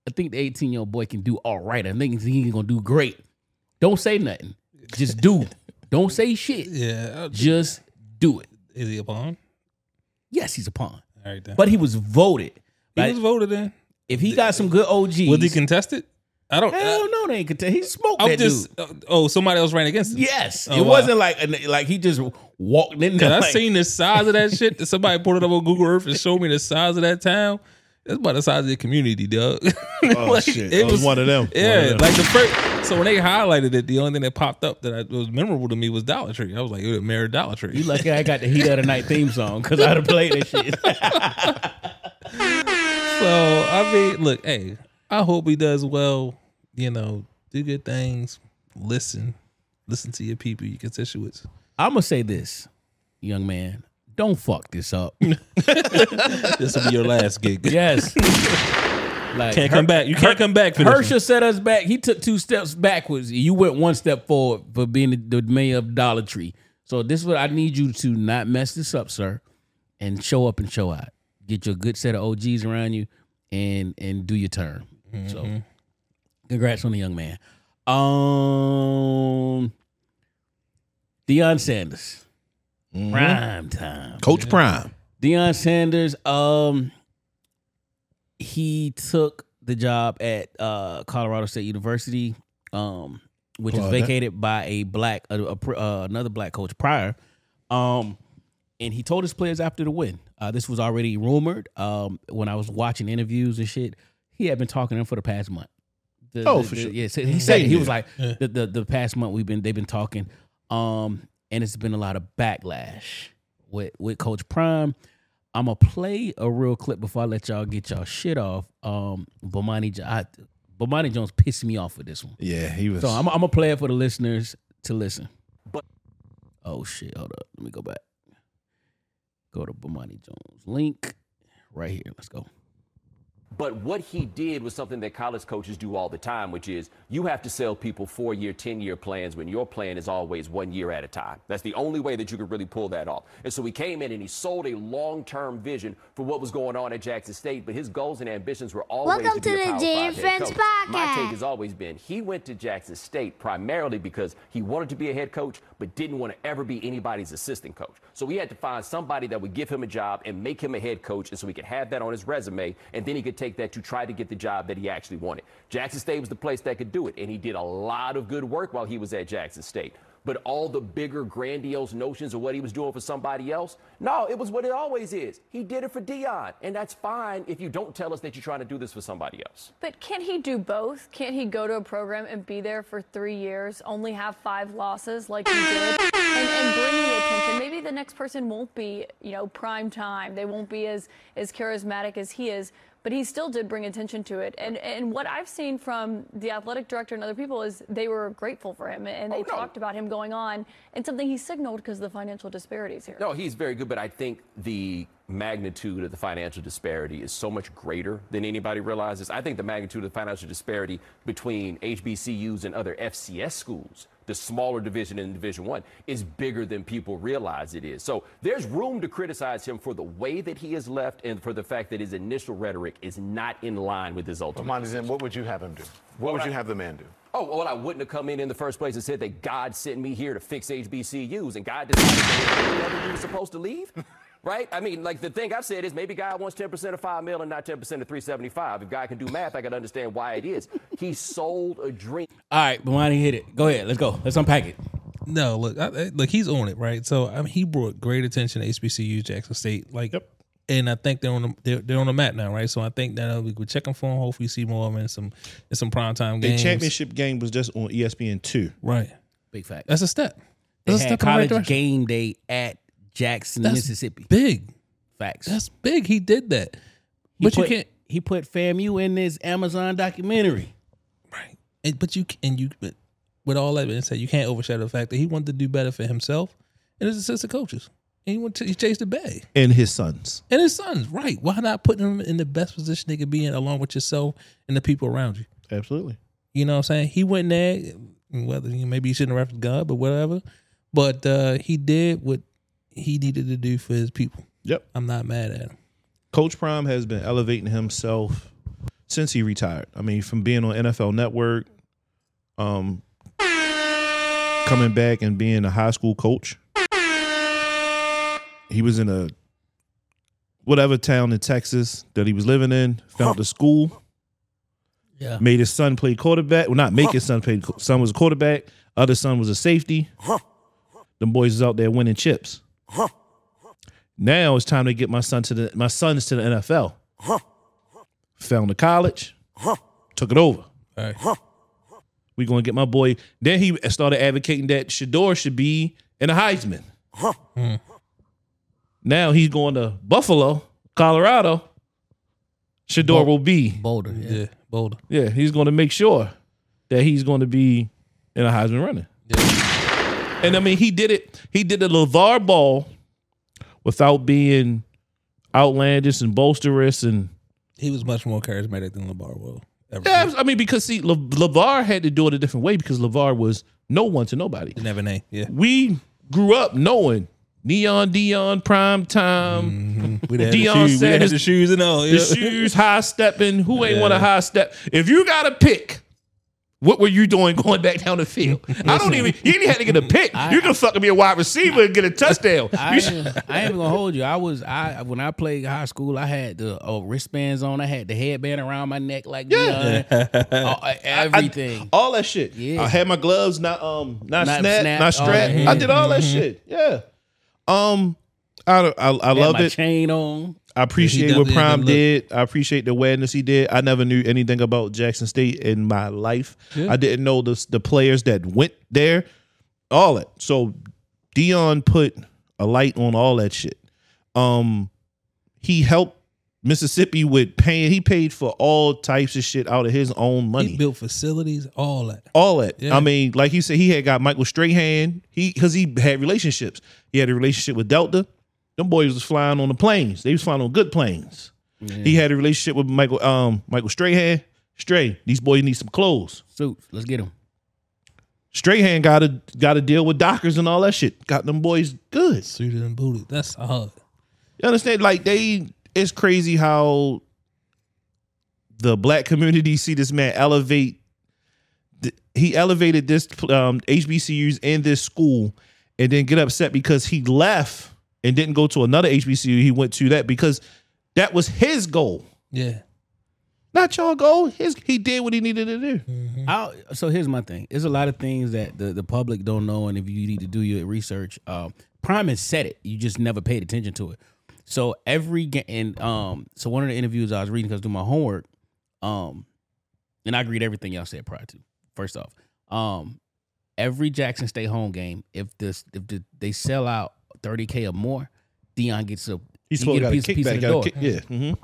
i think the 18 year old boy can do all right. I think he's gonna do great. Don't say nothing. Just do don't say shit Yeah, just do it is he a pawn? yes he's a pawn All right, then. but he was voted he Like, was voted in. if he got some good og's Was he contested? I don't. hell no they ain't contest he smoked I'm that just. dude uh, Oh, somebody else ran against him. yes Oh, it wow. wasn't like like he just walked in there I like, seen the size of that shit. Somebody put it up on Google Earth and showed me the size of that town. It's about the size of the community, dog. Oh Like, shit! it It was was- one of them. One of Yeah, them. like the first. So when they highlighted it, the only thing that popped up that I, was memorable to me was Dollar Tree. I was like, it was Mary Dollar Tree. you lucky I got the heat of the night theme song because I'd have played that shit. So I mean, look, hey, I hope he does well. You know, do good things. Listen, listen to your people, your constituents. I'm gonna say this, young man, don't fuck this up. This will be your last gig. Yes. Like Can't come back. You can't come back for this. Herschel set us back. He took two steps backwards. You went one step forward for being the, the mayor of Dollar Tree. So this is what I need you to not mess this up, sir, and show up and show out. Get your good set of OGs around you, and and do your turn. So, Mm-hmm. congrats on the young man. Um, Deion Sanders, prime time. Coach Prime. Deion Sanders, um, he took the job at uh, Colorado State University, um, which Applaud is that. vacated by a black, a, a uh, another black coach prior. Um, and he told his players after the win. Uh, this was already rumored. Um, when I was watching interviews and shit, he had been talking to them for the past month. The- Oh, the- for the- sure. Yeah, so he said he was like Yeah. the, the the past month we've been they've been talking, um, and it's been a lot of backlash with with Coach Prime. I'm gonna play a real clip before I let y'all get y'all shit off. Um, Bomani, I, Bomani Jones pissed me off with this one, Yeah, he was. so I'm, I'm gonna play it for the listeners to listen. But oh shit! Hold up, let me go back. Go to Bomani Jones link right here. Let's go. But what he did was something that college coaches do all the time, which is you have to sell people four year, 10 year plans when your plan is always one year at a time. That's the only way that you could really pull that off. And so he came in and he sold a long term vision for what was going on at Jackson State, but his goals and ambitions were always Welcome to, be to a the Power Jay Five and head Friends coach. My take has always been he went to Jackson State primarily because he wanted to be a head coach, but didn't want to ever be anybody's assistant coach. So we had to find somebody that would give him a job and make him a head coach, and so he could have that on his resume, and then he could take that to try to get the job that he actually wanted. Jackson State was the place that could do it, and he did a lot of good work while he was at Jackson State. But all the bigger, grandiose notions of what he was doing for somebody else, no, it was what it always is. He did it for Deion, and that's fine if you don't tell us that you're trying to do this for somebody else. But can't he do both? Can't he go to a program and be there for three years, only have five losses like he did, and, and bring the attention? Maybe the next person won't be, you know, prime time. They won't be as as charismatic as he is. But he still did bring attention to it. And and what I've seen from the athletic director and other people is they were grateful for him and they Oh, no. talked about him going on and something he signaled because of the financial disparities here. No, he's very good, but I think the magnitude of the financial disparity is so much greater than anybody realizes. I think the magnitude of the financial disparity between HBCUs and other FCS schools, the smaller division in Division One, is bigger than people realize it is. So there's room to criticize him for the way that he has left and for the fact that his initial rhetoric is not in line with his ultimate. What would you have him do? What would you have the man do? Oh, well, I wouldn't have come in in the first place and said that God sent me here to fix HBCUs and God decided that every other you were supposed to leave. Right? I mean, like the thing I've said is maybe God wants 10% of 5 mil and not 10% of 375. If God can do math, I can understand why it is. He sold a dream. All right, Bomani hit it. Go ahead. Let's go. Let's unpack it. No, look, I, I- look, he's on it, right? So I mean, he brought great attention to HBCU Jackson State, like, and I think they're on the they're, they're on the map now, right? So I think that uh, we could check them for him. Hopefully, see more of them in some in some primetime The games. championship game was just on ESPN two. right? Big fact. That's a step. They That's a had step in the right college game day at Jackson, That's Mississippi. Big. Facts. That's big. He did that, He but put, you can't. He put FAMU in this Amazon documentary. Right. And, but you and you but with all that being said, you can't overshadow the fact that he wanted to do better for himself and his assistant coaches. And he went to he chased the bag. And his sons. And his sons, right. Why not put them in the best position they could be in along with yourself and the people around you? Absolutely. You know what I'm saying? He went there, whether you maybe he shouldn't have referenced God, but whatever. But uh, he did what he needed to do for his people. Yep. I'm not mad at him. Coach Prime has been elevating himself since he retired. I mean, from being on NFL Network, um, coming back and being a high school coach. He was in a whatever town in Texas that he was living in. Found a school. Yeah. Made his son play quarterback. Well, not make his son play. Son was a quarterback. Other son was a safety. Them boys is out there winning chips. Now it's time to get my son to the my sons to the NFL. Fell into college, took it over. All right. We gonna get my boy. Then he started advocating that Shedeur should be in a Heisman. Now he's going to Buffalo, Colorado. Shedeur will be Boulder. Yeah. Yeah, Boulder. yeah, he's going to make sure that he's going to be in a Heisman running. And I mean, he did it. He did the LeVar ball without being outlandish and boisterous and He was much more charismatic than LeVar was. Ever. yeah. I mean, because see, Le- LeVar had to do it a different way because LeVar was no one to nobody. A name. Yeah. We grew up knowing Neon Deion, prime time, mm-hmm. We had Deion the shoes, we had Sanders, the shoes and all. the shoes, high stepping. Who ain't want a high step? If you got to pick, what were you doing going back down the field? I don't even. You didn't have to get a pick. you can fucking be a wide receiver and get a touchdown. I, You ain't- I ain't even gonna hold you. I was I when I played high school. I had the uh, wristbands on. I had the headband around my neck like Yeah. Deion. Uh, everything. all that shit. Yeah. I had my gloves not um not, Not snap, snap, not strap. I did all that shit. Yeah. Um, I I, I love it. chain on. I appreciate what Prime did. I appreciate the awareness he did. I never knew anything about Jackson State in my life. Yeah. I didn't know the the players that went there, all that. So Deion put a light on all that shit. Um, he helped Mississippi with paying. He paid for all types of shit out of his own money He built facilities, all that. all that. Yeah. I mean, like he said, he had got Michael Strahan. He because he had relationships. He had a relationship with Delta. Them boys was flying on the planes. They was flying on good planes. He had a relationship with Michael um Michael Strahan. Stray, these boys need some clothes. Suits, let's get them. Strahan got to got to deal with Dockers and all that shit. Got them boys good. Suited and booted. That's hard. You understand? Like they, it's crazy how the black community see this man elevate. He elevated this um, HBCUs in this school, and then get upset because he left and didn't go to another HBCU. He went to that because that was his goal, Yeah. not your goal. His he did what he needed to do. I'll, so here's my thing. There's a lot of things that the, the public don't know, and if you need to do your research, um, Prime has said it. You just never paid attention to it. So every ga- and um, so one of the interviews I was reading because I do my homework, um, and I agreed everything y'all said prior to. First off, um, every Jackson State home game, if this if the, they sell out 30k or more, Deion gets a He's he supposed get to a got a piece, piece of kickback. the door. kick- yeah. mhm.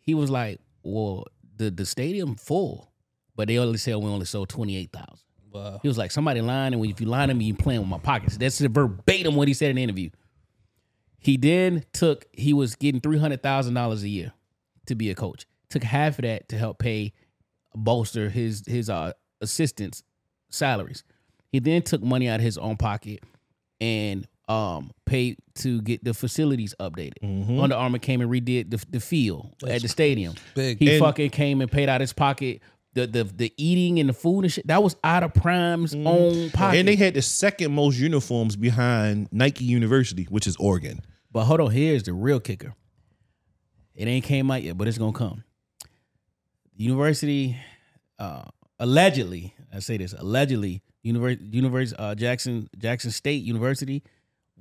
He was like, "Well, the the stadium full, but they only sell we only sold twenty eight thousand. Wow. He was like, somebody lying, and if you lying to me, you playing with my pockets. That's the verbatim what he said in the interview. He then took he was getting three hundred thousand dollars a year to be a coach. Took half of that to help pay bolster his his uh assistants' salaries. He then took money out of his own pocket and um paid to get the facilities updated. Mm-hmm. Under Armour came and redid the, the field at the stadium. big. He And- fucking came and paid out his pocket. The, the the eating and the food and shit that was out of Prime's own pocket. And they had the second most uniforms behind Nike University, which is Oregon. But hold on, here's the real kicker. It ain't came out yet, but it's gonna come. University, uh, allegedly, I say this allegedly, University, University uh, Jackson Jackson State University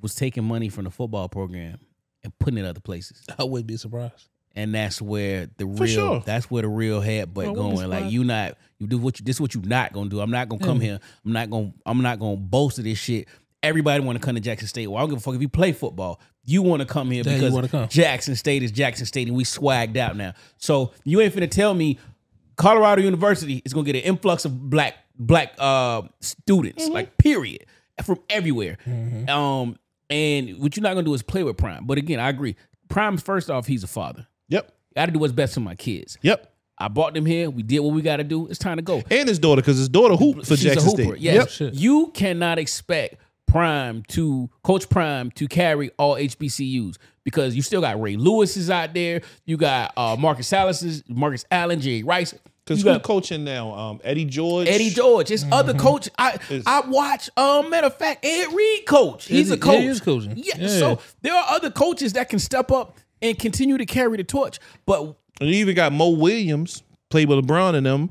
was taking money from the football program and putting it other places, I wouldn't be surprised. and that's where the For real sure. that's where the real head butt I wouldn't be going. Like surprised. you not you do what you this is what you not gonna do. I'm not gonna come here. I'm not gonna I'm not gonna boast of this shit. Everybody want to come to Jackson State. Well, I don't give a fuck if you play football. You want to come here Yeah, you because wanna come. Jackson State is Jackson State, and we swagged out now. So you ain't finna tell me Colorado University is gonna get an influx of black black uh students, Mm-hmm. like period, from everywhere. Um, and what you're not gonna do is play with Prime. But again, I agree. Prime, first off, he's a father. Yep. Got to do what's best for my kids. Yep. I brought them here. We did what we got to do. It's time to go. And his daughter, because his daughter hooped for She's Jackson a hooper. State. Yes. Shit. You cannot expect Prime to Coach Prime to carry all HBCUs because you still got Ray Lewis's out there. You got uh, Marcus Salas's, Marcus Allen, Jerry Rice. Because you who's got coaching now? Um, Eddie George. Eddie George. It's Mm-hmm. other coach. I I watch. Um, matter of fact, Ed Reed coach. He's Is a coach. he is coaching. Yeah, Yeah. So there are other coaches that can step up and continue to carry the torch. But And you even got Mo Williams, played with LeBron and them.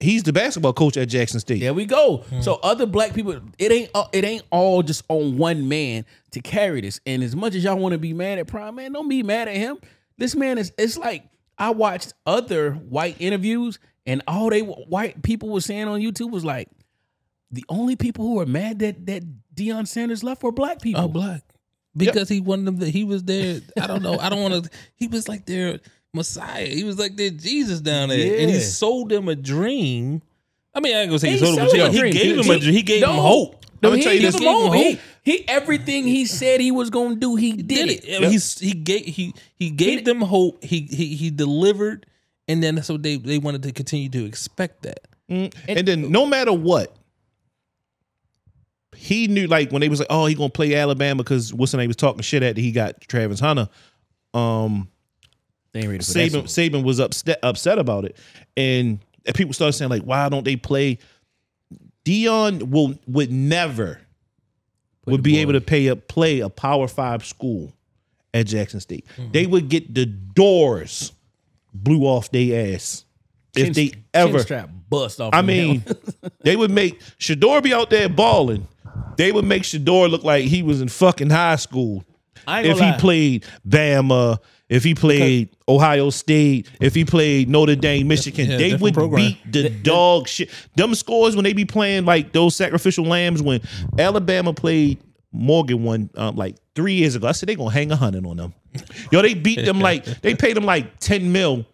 He's the basketball coach at Jackson State. There we go. Hmm. So other black people, it ain't uh, it ain't all just on one man to carry this. And as much as y'all want to be mad at Prime, man, don't be mad at him. This man is. It's like I watched other white interviews, and all they white people were saying on YouTube was like, the only people who are mad that that Deion Sanders left were black people. Oh, black. Because he wanted them. To, he was there. I don't know. I don't want to. He was like their Messiah. He was like their Jesus down there, and he sold them a dream. I mean, I ain't gonna say he, He sold them a dream. He gave them a dream. He gave them hope. I'ma he tell you this. him hope. He, everything he said he was gonna do, he did, Did it. it? I mean, he's, he gave he he gave them hope. He he he delivered, and then so they they wanted to continue to expect that. Mm. And, then no matter what, he knew like when they was like, oh, he gonna play Alabama because what's the name was talking shit at he got Travis Hunter. Um They ain't ready for that Saban shit. Saban was upset upset about it. And, and people started saying, like, why don't they play? Deion will would never would be able to pay a play a power five school at Jackson State. Mm-hmm. They would get the doors blew off their ass if they ever strap bust off. I mean, they would make Shedeur be out there balling. They would make Shedeur look like he was in fucking high school. If gonna he lie. played Bama, if he played Ohio State, if he played Notre Dame, Michigan, Yeah, they would program. beat the dog shit. Them scores when they be playing like those sacrificial lambs when Alabama played Morgan one um, like three years ago. I said they gonna hang a hundred on them. Yo, they beat them like they paid them like ten mil.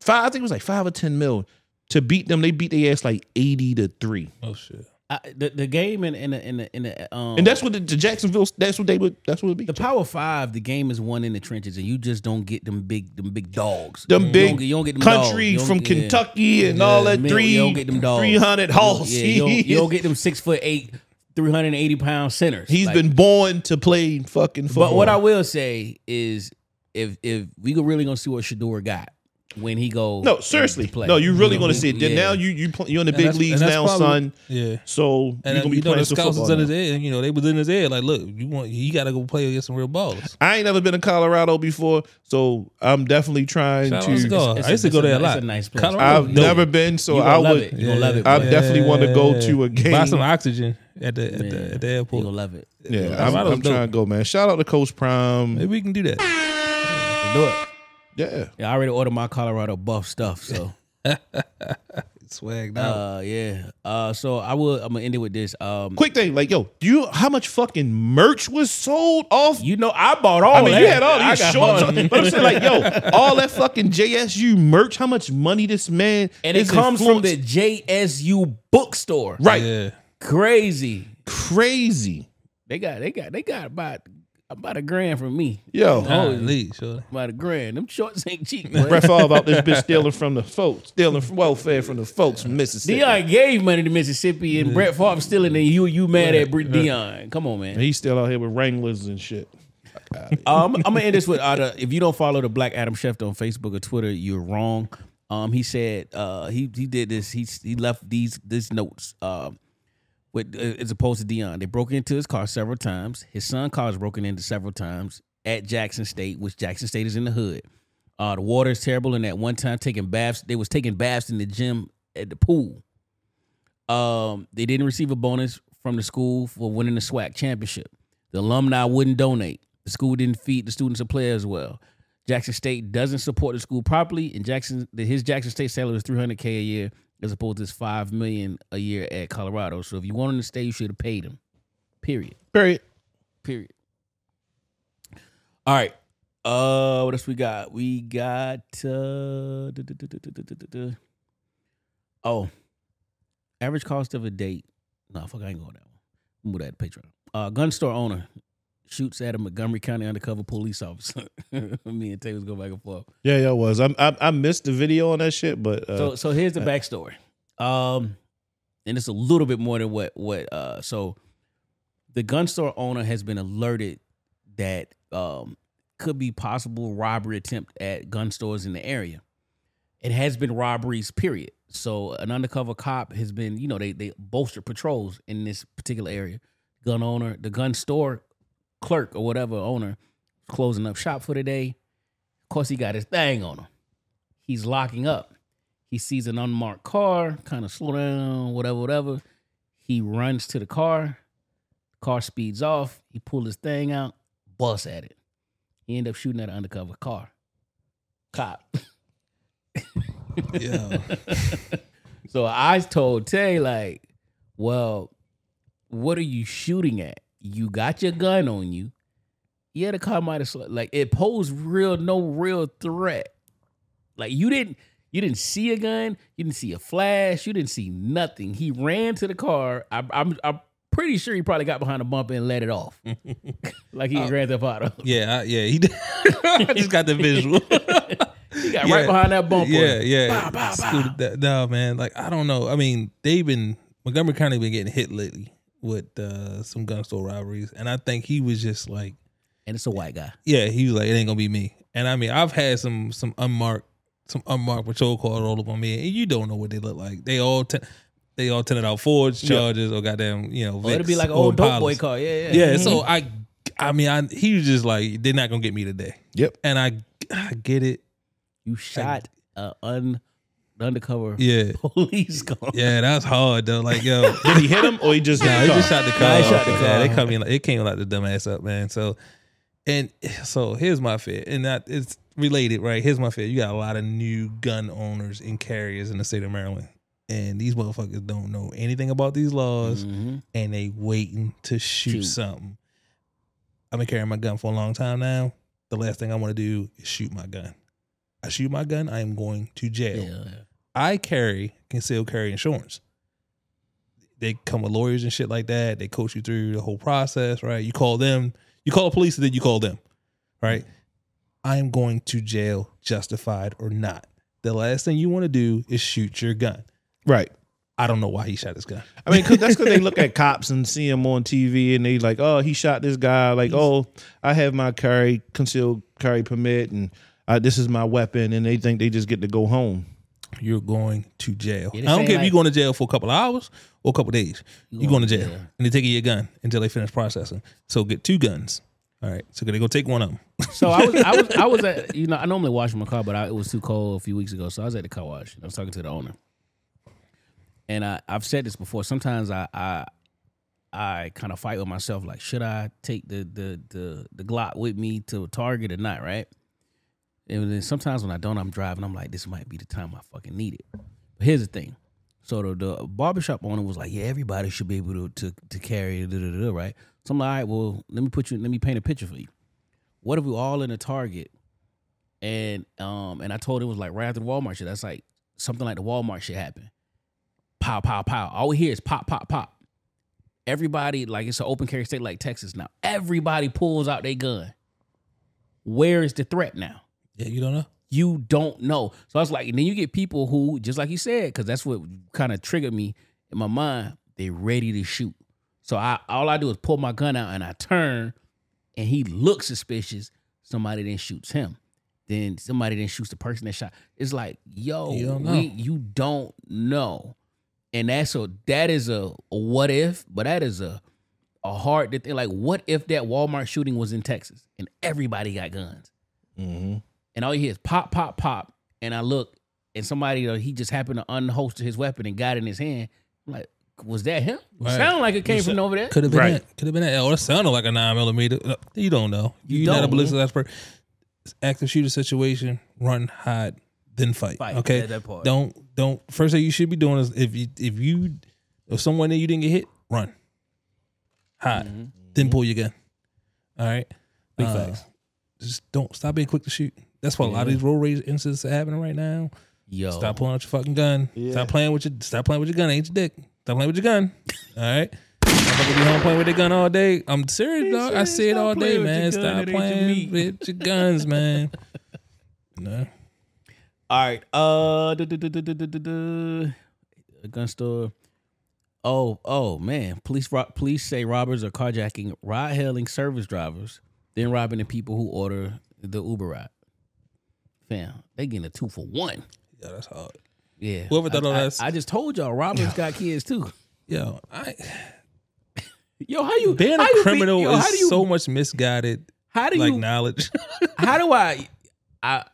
Five, I think it was like five or ten mil to beat them. They beat their ass like eighty to three. Oh shit! I, the the game in in the, in the, in the um And that's what the, the Jacksonville. That's what they would. That's what it would be. the Power Five. The game is won in the trenches, and you just don't get them big them big dogs. them You big don't you don't get them country. From get- yeah. Kentucky and all that You don't- three you don't get them dogs. three hundred horse. Yeah, you, don't, you don't get them six foot eight, three hundred and eighty pound centers. He's Like, been born to play fucking football. But what I will say is, if if we really gonna see what Shedeur got when he go no seriously to play. no you really going to see it. Then Yeah. now you you pl- you're in the And big leagues now, probably- son. Yeah. So And you're gonna be you know playing the some scouts was in his head. You know they was in his head. Like, look, you want you got to go play against some real ballers. I ain't never been to Colorado before, so I'm definitely trying Shout to. to God. It's I used to go it's a- there a it's lot. a nice place. Colorado, I've dope. never been, so You I gonna love would. it. You gonna love it. I definitely want to go to a game Buy some oxygen at the at, the, at the You airport. gonna love it. Yeah, I'm, I'm trying to go, man. Shout out to Coach Prime. Maybe we can do that. Do it. Yeah, Yeah, I already ordered my Colorado buff stuff. So Swagged out. uh, yeah. Uh, so I will. I'm gonna end it with this. Um, quick thing, like yo, do you how much fucking merch was sold off? you know, I bought all. I mean, that. you had all I these got shorts, on, but I'm saying like, yo, all that fucking JSU merch. How much money this man and it comes from the JSU bookstore. right, yeah. Crazy. crazy, They got. They got. They got about about a grand from me. yo. Lead, sure. About a grand. Them shorts ain't cheap. boy. Brett Favre out this bitch stealing from the folks, stealing from welfare from the folks from Mississippi. Deion gave money to Mississippi, and Brett Favre stealing, and you you mad at Bre- Deion? Come on, man. He's still out here with Wranglers and shit. Um, I'm gonna end this with uh, if you don't follow the Black Adam Chef on Facebook or Twitter, you're wrong. Um, he said uh, he he did this. He he left these these notes. Uh, with uh, as opposed to Deion, they broke into his car several times. His son car was broken into several times at Jackson State, which Jackson State is in the hood. Uh, the water is terrible, and at one time taking baths, they was taking baths in the gym at the pool. Um, they didn't receive a bonus from the school for winning the SWAC championship. The alumni wouldn't donate. The school didn't feed the students or players well. Jackson State doesn't support the school properly, and Jackson his Jackson State salary is three hundred k a year as opposed to this five million a year at Colorado. So if you wanted to stay, you should have paid him. Period. Period. Period. All right. Uh, what else we got? We got uh, oh, average cost of a date. No, fuck, I ain't going that one. Move that to Patreon. Uh, gun store owner shoots at a Montgomery County undercover police officer. Me and Tay was go back and forth. Yeah, yeah, it was. I, I I missed the video on that shit, but uh, So so here's the backstory. Um and it's a little bit more than what what uh so the gun store owner has been alerted that um could be possible robbery attempt at gun stores in the area. It has been robberies, period. So an undercover cop has been, you know, they they bolster patrols in this particular area. Gun owner, the gun store clerk or whatever owner closing up shop for the day. Of course, he got his thing on him. He's locking up. He sees an unmarked car, kind of slow down, whatever, whatever. He runs to the car. Car speeds off. He pulled his thing out, bust at it. He ended up shooting at an undercover car. Cop. Yeah. so I told Tay, like, well, what are you shooting at? You got your gun on you. Yeah, the car might have sl- like it posed real no real threat. Like you didn't you didn't see a gun, you didn't see a flash, you didn't see nothing. He ran to the car. I, I'm I'm pretty sure he probably got behind a bumper and let it off, like he Oh. in Grand Theft Auto. Yeah, I, yeah, he did. I just got the visual. He got right behind that bumper. Yeah, yeah. Bow, bow, bow. Scooted that- No, man. Like I don't know. I mean, they've been Montgomery County been getting hit lately with uh, some gun store robberies, and I think he was just like, and it's a white guy. Yeah, he was like, it ain't gonna be me. And I mean, I've had some some unmarked some unmarked patrol cars roll up on me, and you don't know what they look like. They all t- they all tinted out Fords, Yeah. Or goddamn, you know, Oh, it'll be like old dope boy car. Yeah, yeah. Yeah, Mhm. so I, I mean, I he was just like, they're not gonna get me today. Yep. And I, I get it. You shot a un undercover Yeah. police car. Yeah, that's hard though. Like, yo, Did he hit him or he just hit Nah, he just shot the car. Nah, he shot the Yeah, car. they come in. Like, it came like the dumbass up, man. So, and so here's my fear, and that it's related, right? Here's my fear. You got a lot of new gun owners and carriers in the state of Maryland, and these motherfuckers don't know anything about these laws, Mhm. and they waiting to shoot, Shoot. something. I've been carrying my gun for a long time now. The last thing I want to do is shoot my gun. I shoot my gun, I am going to jail. Yeah, yeah. I carry concealed carry insurance. they come with lawyers and shit like that. They coach you through the whole process, right? You call them, you call the police, and then you call them, right? I am going to jail, justified or not. The last thing you want to do is shoot your gun. Right. I don't know why he shot his gun. I mean, cause that's because they look at cops and see him on TV, and they like, oh, he shot this guy. Like, oh, I have my carry concealed carry permit, and uh, this is my weapon, and they think they just get to go home. You're going to jail. Yeah, I don't care if you're going to jail for a couple of hours or a couple of days. You You're going to jail, and they taking your gun until they finish processing. So get two guns. All right. So they go take one of them. So I was, I was, I was at, you know, I normally wash my car, but I, it was too cold a few weeks ago, so I was at the car wash. I was talking to the owner, and I, I've said this before. Sometimes I, I, I kind of fight with myself, like, should I take the the the the Glock with me to Target or not? Right? And then sometimes when I don't, I'm driving. I'm like, this might be the time I fucking need it. But here's the thing. So the, the barbershop owner was like, yeah, everybody should be able to to, to carry it, right? So I'm like, all right, well, let me put you, let me paint a picture for you. What if we all in a Target and um and I told him it was like right after the Walmart shit. That's like something like the Walmart shit happened. Pow, pow, pow. All we hear is pop, pop, pop. Everybody, like it's an open carry state like Texas now. Everybody pulls out their gun. Where is the threat now? Yeah, you don't know. You don't know. So I was like, and then you get people who, just like you said, because that's what kind of triggered me in my mind. They ready to shoot. So I all I do is pull my gun out and I turn, and he looks suspicious. Somebody then shoots him. Then somebody then shoots the person that shot. It's like, yo, You don't know. we- you don't know. And that's a that is a, a what if, but that is a a hard thing. Like, what if that Walmart shooting was in Texas and everybody got guns? Mm-hmm. And all you hear is pop, pop, pop. And I look, and somebody uh, he just happened to unholster his weapon and got it in his hand. I'm like, was that him? Right. Sound like it came from over there. Could have been Right. that. Could have been that. Oh, that sounded like a nine millimeter. Uh, You don't know. You You are not a don't. ballistic expert. Active shooter situation. Run, hide, then fight. Fight. Okay. Yeah, that part. Don't don't. First thing you should be doing is if you if you if someone that you didn't get hit, run, hide, Mm-hmm. then pull your gun. All right. Big Uh, facts. Just don't stop being quick to shoot. That's why a lot of these road rage incidents are happening right now. Yo. Stop pulling out your fucking gun. Yeah. Stop playing with your stop playing with your gun. Ain't your dick. Stop playing with your gun. All right. Motherfucker be home playing with the gun all day. I'm serious, dog. I see it all day, man. Stop playing with your guns, man. No. All right. Uh a gun store. Oh, oh man. Police ro- police say robbers are carjacking ride hailing service drivers, then robbing the people who order the Uber ride. Fam, they getting a two for one. Yeah, that's hard. Yeah. Whoever thought I, all I- that's- I just told y'all, robbers got kids too. Yo, I Yo, how you being how a you be- criminal yo, how is you, so much misguided How do like you? knowledge. How do I? I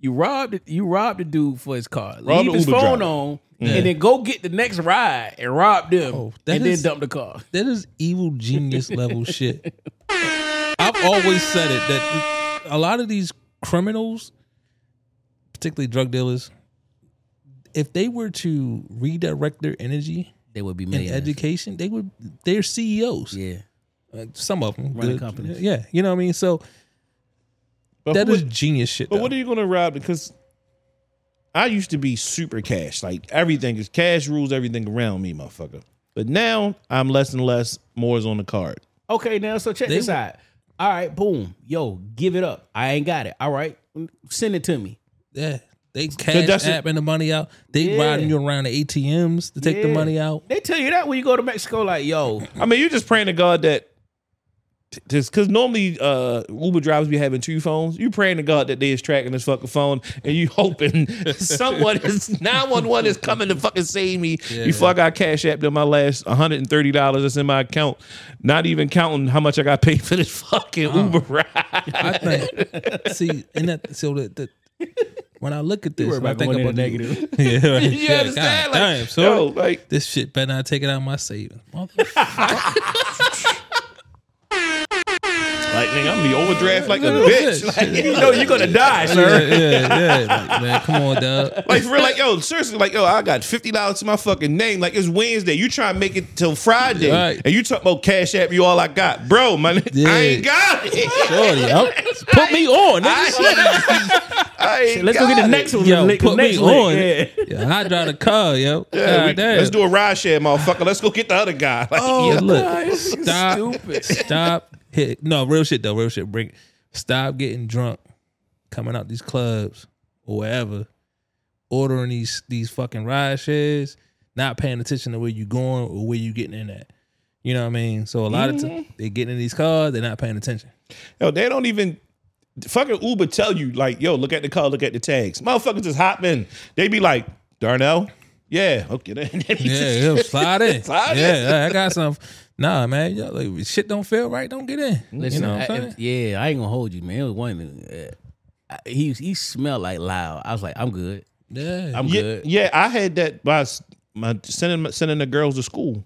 you robbed you robbed the dude for his car, Robbed leave his Uber phone driver. on, Yeah. and then go get the next ride and rob them, Oh, that and is- then dump the car. that is evil genius level shit. I've always said it that a lot of these criminals, particularly drug dealers, if they were to redirect their energy They would be in education, they would. They're CEOs. Yeah, Uh, some of them Running good. companies. Yeah, you know what I mean. So But that who is would- genius shit. But though. what are you gonna rob? Because I used to be super cash. Like everything is cash rules everything around me, motherfucker. But now I'm less and less. More is on the card. Okay, now so check They this out. All right, boom, yo, give it up. I ain't got it. All right, send it to me. Yeah. They cash that's it. apping the money out. They Yeah. riding you around the ATMs to take the money out. They tell you that when you go to Mexico, like, yo, I mean, you're just praying to God that just because normally uh, Uber drivers be having two phones. You praying to God that they is tracking this fucking phone, and you hoping someone is nine one one is coming to fucking save me before I got cash apped in my last one hundred and thirty dollars that's in my account. Not even counting how much I got paid for this fucking Uber ride. I think see, and that so that, that when I look at this, I think about negative. yeah, right. You Yeah, understand? God Like, damn, so yo, like- this shit better not take it out of my savings. Motherfucker. all Like, nigga, I'm gonna be overdraft like a bitch. Like, you know, you're gonna die, sir. yeah, yeah. Like, man, come on, dog. Like for real, like yo, seriously, like yo, I got fifty dollars to my fucking name. Like it's Wednesday. You try to make it till Friday, Right. and you talk about cash app. You all I got, bro. Man, Yeah. I ain't got it. Shorty, yo, put me on. nigga. I ain't let's go get the next it. one. Yo, the put next me one. on. Yeah. Yeah, I drive the car, yo. Yeah, we- God let's do a ride share, motherfucker. Let's go get the other guy. Like, Oh, Yeah, look, God, stop, stupid. stop, hit. No, real shit though, real shit. Bring, stop getting drunk, coming out these clubs or wherever, ordering these these fucking ride shares, not paying attention to where you going or where you getting in at. You know what I mean? So a lot of Mm-hmm. times they getting in these cars, they're not paying attention. Yo, they don't even fucking Uber tell you like, yo, look at the car, look at the tags. Motherfuckers just hop in. They be like, Darnell, yeah, okay. Then they Yeah, just- yeah, slide in. Slide in. yeah, I got some. Nah, man, yo, like, if shit don't feel right. Don't get in. Listen, you know what I- I'm saying? if- yeah, I ain't gonna hold you, man. It was one. Uh, I- he he smelled like loud. I was like, I'm good. Yeah, I'm yeah, good. yeah, I had that by my sending sending the girls to school.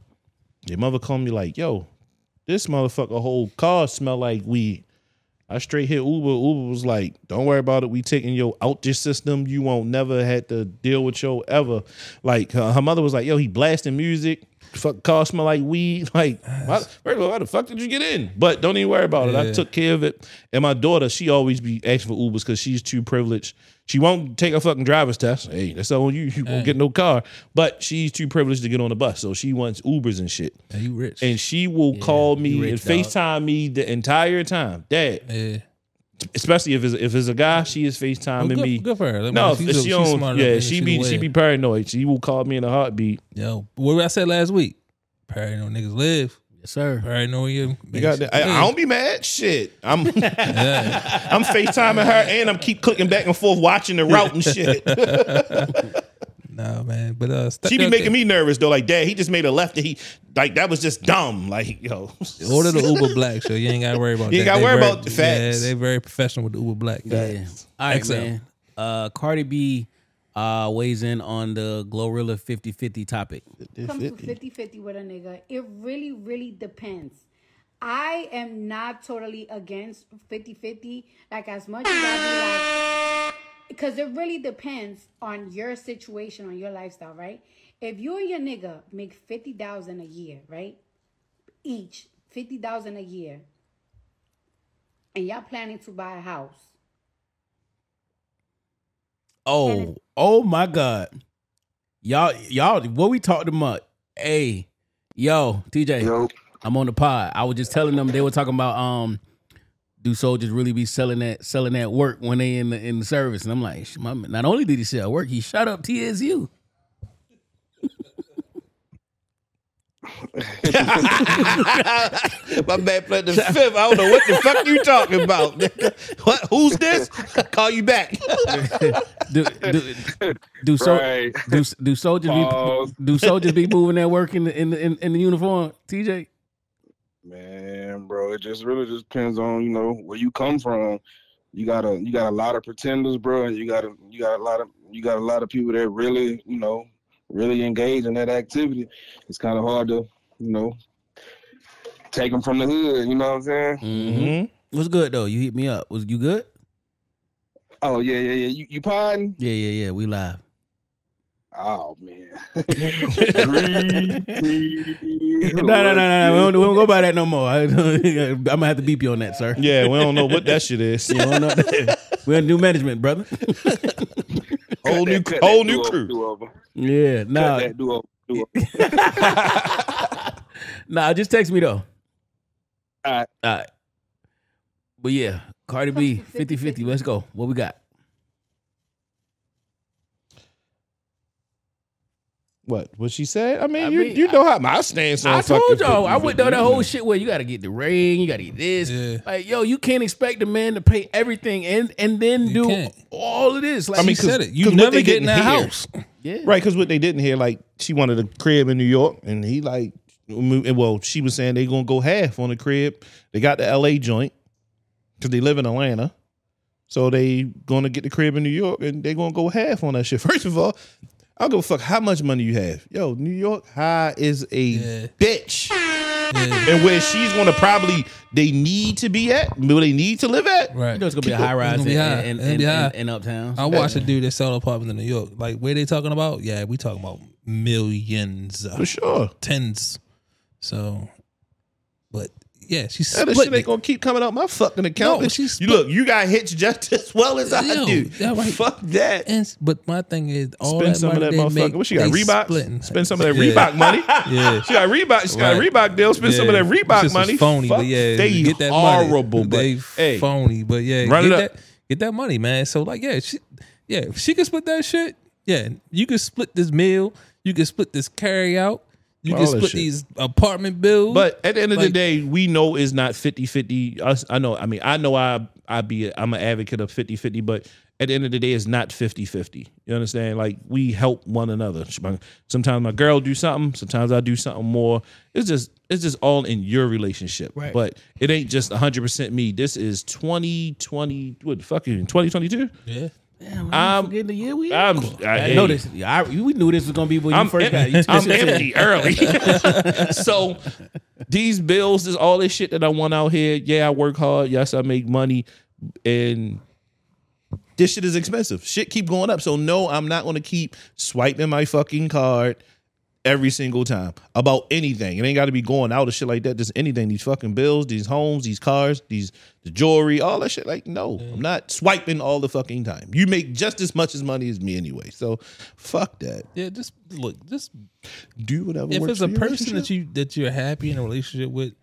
Their mother called me like, yo, this motherfucker whole car smell like weed. I straight hit Uber. Uber was like, "Don't worry about it. We taking your out your system. You won't never had to deal with your ever." Like her, her mother was like, "Yo, he blasting music. Fuck car smell like weed. Like, why, first of all, why the fuck did you get in? But don't even worry about it. I took care of it. And my daughter, she always be asking for Ubers because she's too privileged. She won't take a fucking driver's test. Hey, that's on you. You won't get no car. But she's too privileged to get on the bus, so she wants Ubers and shit. Yeah, you rich. And she will call me you and rich, dog. FaceTime me the entire time. Dad, yeah. Especially if it's if it's a guy, she is FaceTiming Well, good- me. good for her. Like, No, she's if a- she she's don't, smart yeah, she be she be paranoid. She will call me in a heartbeat. Yo, what I said last week? Paranoid niggas live. Yes, sir. Paranoid you. You got that? I, I don't be mad. Shit, I'm I'm FaceTiming her and I'm keep clicking back and forth watching the route and shit. Nah, man. But uh, she be making me nervous though. Like, dad, he just made a left. And he like that was just dumb. Like, yo, Order the Uber Black, so you ain't got to worry about. You ain't that. gotta They worry very- about the facts. Yeah, they very professional with the Uber Black. Yeah. All right, XL. man. Uh, Cardi B uh, weighs in on the Glorilla 50-50 topic. comes to 50 50 with a nigga, it really, really depends. I am not totally against 50 50. Like, as much as I be like, because it really depends on your situation, on your lifestyle, right? If you and your nigga make 50000 a year, right? Each 50000 a year, and y'all planning to buy a house, Oh, oh my God. Y'all, y'all, what we talked about? Hey, yo, TJ, I'm on the pod. I was just telling them they were talking about um do soldiers really be selling that selling that work when they in the in the service? And I'm like, my, not only did he sell work, he shot up TSU. My bad played the fifth. I don't know what the fuck you talking about. what? Who's this? Call you back. do do do, so, Right. do do soldiers Pause. be do soldiers be moving that work in the in the, in, in the uniform? TJ, Man, bro, it just really just depends on you know where you come from. You got a you got a lot of pretenders, bro, and you got a you got a lot of you got a lot of people that really you know really engage in that activity. It's kind of hard to you know take them from the hood. You know what I'm saying? mm-hmm. what's good though? You hit me up. Was you good? Oh yeah, yeah, yeah. You you pardon? Yeah, yeah, yeah. We live. Oh man. No, no, no, no, no. We don't, we don't go by that no more. I, am gonna have to beep you on that, sir. Yeah, we don't know what that shit is. You don't know We're in new management, brother. whole new, Cut that whole new do-over, crew. do-over. Yeah, Cut nah, that do-over, do-over. nah. Just text me though. All right. All right. But yeah, Cardi B, 50-50. Let's go. What we got? What? What she said? I mean, I you mean, you know how my stance on I told fucking y'all. I went through that whole shit where you got to get the ring, you got to get this. Like, yo, you can't expect a man to pay everything and and then do can't. all of this. Like, I mean, She said 'cause- it. You 'cause what never they get in didn't that hear- house. yeah, Right, because what they didn't hear, like she wanted a crib in New York, and he like, well, she was saying they gonna go half on the crib. They got the L.A. joint because they live in Atlanta, so they gonna get the crib in New York, and they gonna go half on that shit. First of all, I don't give a fuck how much money you have. Yo, New York high is a Yeah. bitch. and where she's gonna probably they need to be at, where they need to live at. Right. You know it's gonna be a high rise It's gonna in, in, in, in, in uptown. I watched a dude that sell apartments in New York. Like where they talking about? Yeah, we talking about millions. For sure. Tens. So but yeah, she's Yeah, that split shit ain't gonna keep coming out my fucking account. No, bitch. she's you look, you got hits just as well as I do. that right. Fuck that. And but my thing is, all Spend that some of money that they motherfucker. make, What she got? they Reebok? splitting. Spend some of that Yeah. Reebok money. Yeah, She got Reebok. She got a Right. Reebok deal. Spend some of that Them Reebok shits was money. phony, Fuck, but yeah, they get that horrible. money. But they hey, phony, but yeah, Run get it that, up. get that money, man. So like, yeah, she, yeah, if she can split that shit. Yeah, you can split this meal. You can split this carry out. You can split shit. these apartment bills. But at the end of the day, we know it's not 50-50. Us, I know. I mean, I know. I I be. A, I'm an advocate of 50-50, but at the end of the day, it's not 50-50. You understand? Like we help one another. Sometimes my girl do something. Sometimes I do something more. It's just it's just all in your relationship. Right. But it ain't just 100 percent me. This is 2020. What the fuck? in 2022? yeah, Damn, I'm- I'm forgetting the year we. I'm. I, I, know this. Yeah, I, we knew this was gonna be when you I'm, first got. You I'm to- empty early. so these bills is all this shit that I want out here. Yeah, I work hard. Yes, I make money. And this shit is expensive. Shit keep going up. So no, I'm not gonna keep swiping my fucking card every single time about anything. It ain't got to be going out of shit like that. Just anything. These fucking bills, these homes, these cars, these the jewelry, all that shit. Like no, I'm mm. not swiping all the fucking time. You make just as much as money as me anyway. So fuck that. yeah. Just look, just Do whatever. if it's a person that you that you're happy in a relationship with,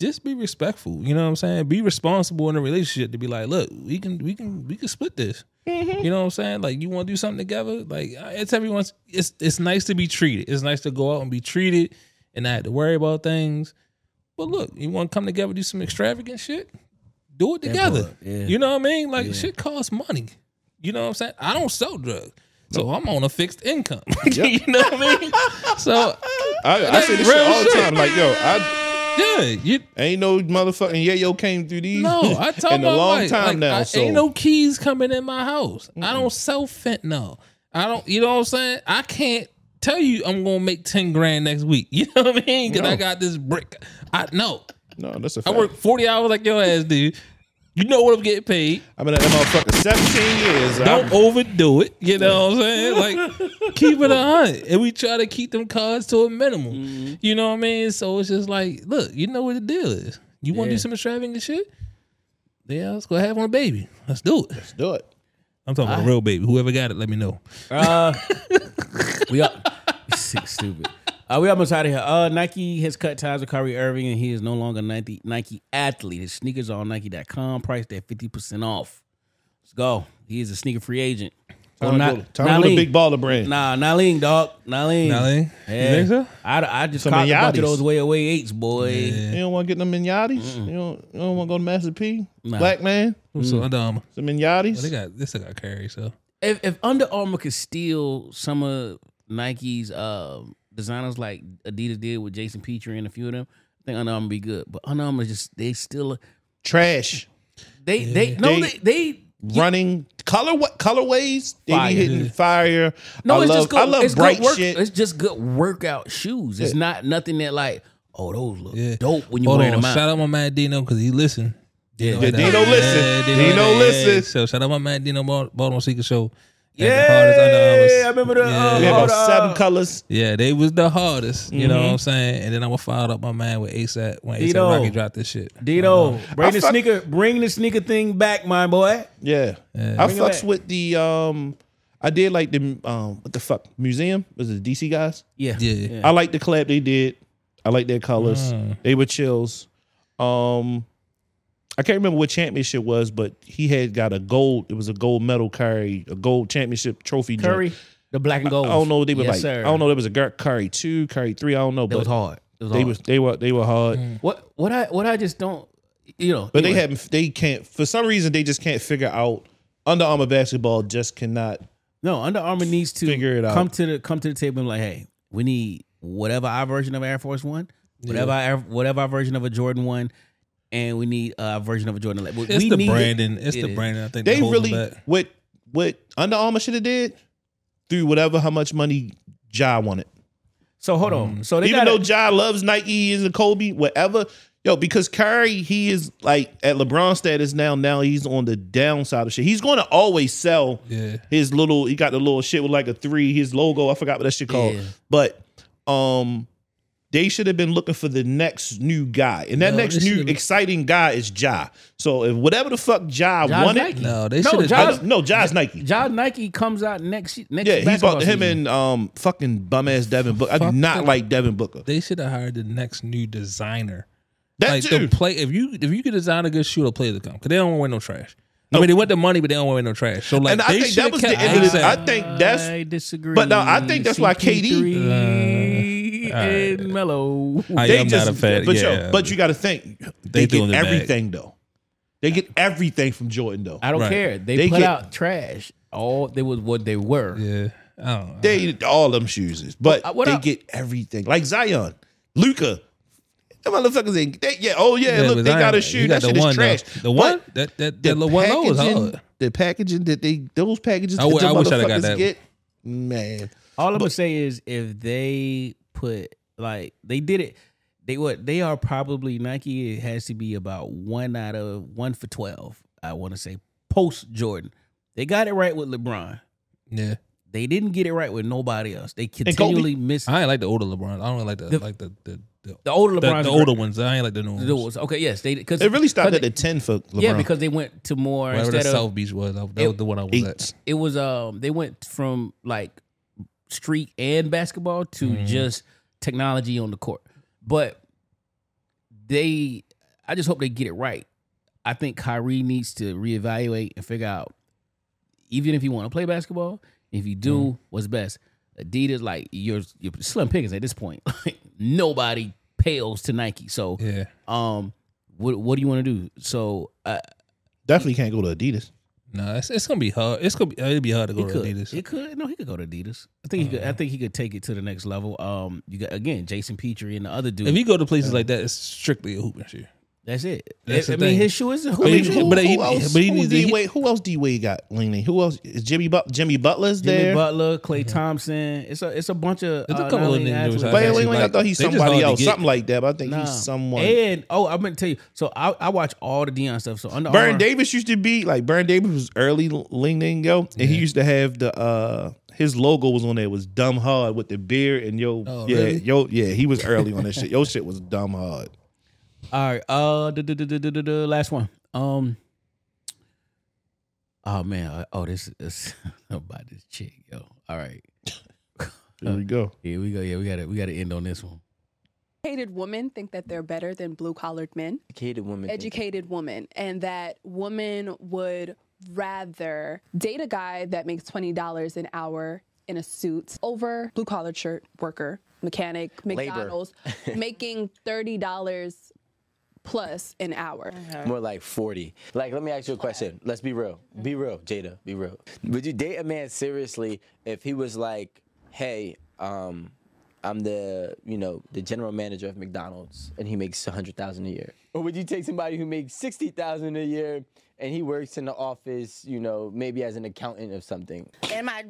just be respectful. You know what I'm saying? Be responsible in a relationship to be like, look, we can we can we can split this. Mm-hmm. You know what I'm saying? Like you want to do something together. Like it's everyone's. It's it's nice to be treated. It's nice to go out and be treated and not have to worry about things. But look, you want to come together do some extravagant shit? Do it together. yeah. You know what I mean? Like Yeah. shit costs money. You know what I'm saying? I don't sell drugs. So I'm on a fixed income. you know what I mean? So I, I say this shit Real all the time. Like, yo, I yeah, you ain't no motherfucking yayo came through these No, I told in a long time like, now. I, so ain't no keys coming in my house. I don't sell fentanyl. I don't. You know what I'm saying? I can't tell you I'm gonna make ten grand next week. You know what I mean? Because I got this brick. I know. no, that's a. fact. I work forty hours like your ass, dude. You know what I'm getting paid. I've been at that motherfucker 17 years. Don't I'm- overdo it. You know what I'm saying? Like keep it a hundred, and we try to keep them cards to a minimum. Mm-hmm. You know what I mean? So it's just like, look, you know what the deal is. You want to Yeah. do some extravagant shit? Yeah, let's go have one baby. Let's do it. Let's do it. I'm talking about a real baby. Whoever got it, let me know. Uh, we. Sick, stupid. Uh, we almost out of here. Uh, Nike has cut ties with Kyrie Irving, and he is no longer Nike Nike athlete. His sneakers are on Nike.com, priced at fifty percent off. Let's go. He is a sneaker free agent. Time to go- time to go to big baller brand. Nah, Nalene, dog. Nalene. Nalene? You Yeah. think so? I, I just Some caught a bunch of those way away eights, boy. You don't want to get them Miniatis? You don't, you don't want to go to Master P? Nah. Black man? So Under Armour. Some Miniatis? Well, they got this. They got carry. So If if Under Armour could steal some of Nike's um, designers like Adidas did with Jason Petrie and a few of them, I think Under Armour would be good. But Under Armour just they still Trash. they they no They- they they Running color what colorways? They Fire. be hitting fire. no I it's love, just good. I love it's bright good work, shit. It's just good workout shoes. It's Yeah. not nothing that like oh those look yeah, dope when you Hold wearing on. them out. Shout out my man Dino because he listen. Yeah. Dino Yeah, that- Dino listen. Dino yeah, listen. So shout out my man Dino Baltimore Secret Show. Had Yeah, the hardest Under Armours. I remember the, uh, we had about the, seven colors. Yeah, they was the hardest. You know Mhm. what I'm saying? And then I'm gonna follow up my man with ASAP when Dino. ASAP Rocky dropped this shit. Dino, bring I the fuck- sneaker, bring the sneaker thing back, my boy. Yeah. Yeah. I Bring fucks with the um I did like the um what the fuck museum was it the DC guys? Yeah, Yeah. I like the collab they did. I like their colors. Mm. They were chills. Um I can't remember what championship was, but he had got a gold. It was a gold medal curry, a gold championship trophy. joint. Curry, the black and gold. I don't know. what They were yes, like sir. I don't know. There was a Gar- curry two, curry three. I don't know, That but was hard. It was they hard. was they were they were hard. Mm. What what I what I just don't you know. But anyway. they haven't. They can't. For some reason, they just can't figure out. Under Armour basketball just cannot. no Under Armour needs to Figure it out. Come to the come to the table and like, hey, we need whatever our version of Air Force One, whatever our whatever our version of a Jordan One, and we need a version of a Jordan. Eleven. It's we the need it. branding. It's It the is. branding. I think They that holds them really what what Under Armour should have did through whatever how much money Ja wanted. So hold on. So they even got though Ja loves Nike, he is a Kobe, whatever. Yo, because Curry, he is like at LeBron status now. Now he's on the downside of shit. He's going to always sell Yeah. his little. He got the little shit with like a three. His logo, I forgot what that shit called. Yeah. But um, they should have been looking for the next new guy, and that No, next new exciting guy is Ja. So if whatever the fuck Ja Ja's wanted, Nike. No, they No, should have. Ja's- no, Ja's Nike. Ja Nike comes out next next. Yeah, he basketball bought him season. and um fucking bum ass Devin Booker. I do not the- like Devin Booker. They should have hired the next new designer. That like too. the play if you if you could design a good shoe, the players will come because they don't want to wear no trash. I mean, they want the money, but they don't want to wear no trash. So like, and I they think that shoulda was the end of the, I think that's I disagree. But no, I think that's why CP3 Uh, all right. and Melo. I they am just, not a fan. But yeah, yo, but you got to think They they, get in bag. everything though. They get everything from Jordan though. I don't Right. care. They, They put get- out trash. All they was what they were. yeah, I don't know. They all them shoes is, but Well, uh, what they up? get everything like Zion, Luka. Them motherfuckers, they, they, yeah, oh yeah, look, but they got a shoe. got That the shit is one, though. trash. The one But that that that little one low is hard. The packaging that they those packages I that wi- the I wish I'd got that. get, man. All I'm gonna say is if they put like they did it, they what they are probably Nike. It has to be about one out of one for twelve. I want to say post Jordan. They got it right with LeBron. Yeah, They didn't get it right with nobody else. They Kobe? continually miss I ain't like the older LeBron. I don't like the, The- like the the the, the older the, LeBron. the older ones. I ain't like the new ones. The ones. Okay, yes, they because It really stopped at the ten for LeBron. yeah because they went to more Whatever the instead of South Beach was, that, that It- was the one I was eight. at. it was um they went from like street and basketball to Mhm. just technology on the court. But they I just hope they get it right. I think Kyrie needs to reevaluate and figure out even if you want to play basketball, if you do, what's best. Adidas, like you're, you're slim pickings at this point. Like nobody pales to Nike. So Yeah, um what what do you want to do? So uh, definitely can't go to Adidas. No, it's, it's gonna be hard. It's gonna be uh, it'll be hard to He go to could. Adidas. He could. No, he could go to Adidas. I think he could. I mm. think he could take it to the next level. Um, you got again Jason Petrie and the other dude. If you go to places uh, like that, it's strictly a hooping shoe. That's it. That's I, the mean, thing. his shoe is a I hoop. mean, Who- who, but who he- else? but he who, needs to- D he- Wade, who else D Wade got Li-Ning? Who else is Jimmy? Bu- Jimmy Butler's there. Jimmy there. Butler, Klay Thompson. It's a it's a bunch of There's a uh, couple of only ninjas athletes- out But there. wait, Like, wait, I thought he's somebody else, get. something like that. But I think Nah. he's someone. And oh, I'm gonna tell you. So I I watch all the Deion stuff. So Under Baron Armour- Davis used to be like Baron Davis was early Li-Ning yo, and he used to have the uh his logo was on there was dumb hard with the beard and yo Oh, yeah really? yo yeah he was early on that shit. Yo shit was dumb hard. All right. Uh, the, the, the, the, the, the last one. Um. Oh man. uh, Oh, this is about this chick, yo. All right. Here we go. Here we go. Yeah, we got to we got to end on this one. Educated women think that they're better than blue collared men. Educated women. Educated women, and that women would rather date a guy that makes twenty dollars an hour in a suit over blue collared shirt worker, mechanic, Labor. McDonald's, making thirty dollars plus an hour. More like 40. Like, let me ask you a question. Let's be real. Be real, Jada. Be real. Would you date a man seriously if he was like, hey, um, I'm the, you know, the general manager of McDonald's and he makes 100,000 a year? Or would you take somebody who makes 60,000 a year and he works in the office, you know, maybe as an accountant or something? Am I?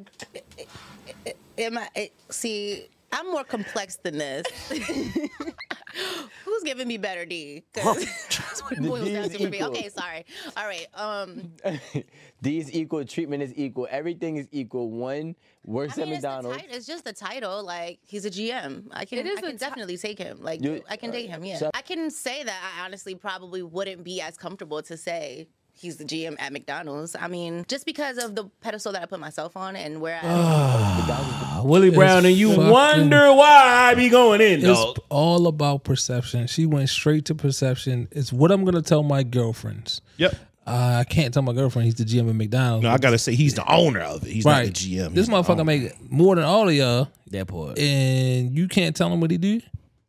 Am I? See, I'm more complex than this. Who's giving me better D? 'Cause That's what it boils D down is to for me. Okay, sorry. All right. Um, D is equal, treatment is equal, everything is equal. One works I mean, at it's, the McDonald's. tit- it's just the title. Like he's a GM. I can. It is I can definitely take him. Like You- I can date him. Yeah. so- I can say that. I honestly probably wouldn't be as comfortable to say. He's the GM at McDonald's. I mean, just because of the pedestal that I put myself on and where I. Willie Brown, and you fucking- wonder why I be going in, It's dog. all about perception. She went straight to perception. It's what I'm gonna tell my girlfriends. Yep. Uh, I can't tell my girlfriend he's the GM at McDonald's. No, I gotta say he's the owner of it. He's right. not the GM. This He's the motherfucker owner. make more than all of y'all, That part. and you can't tell him what he do.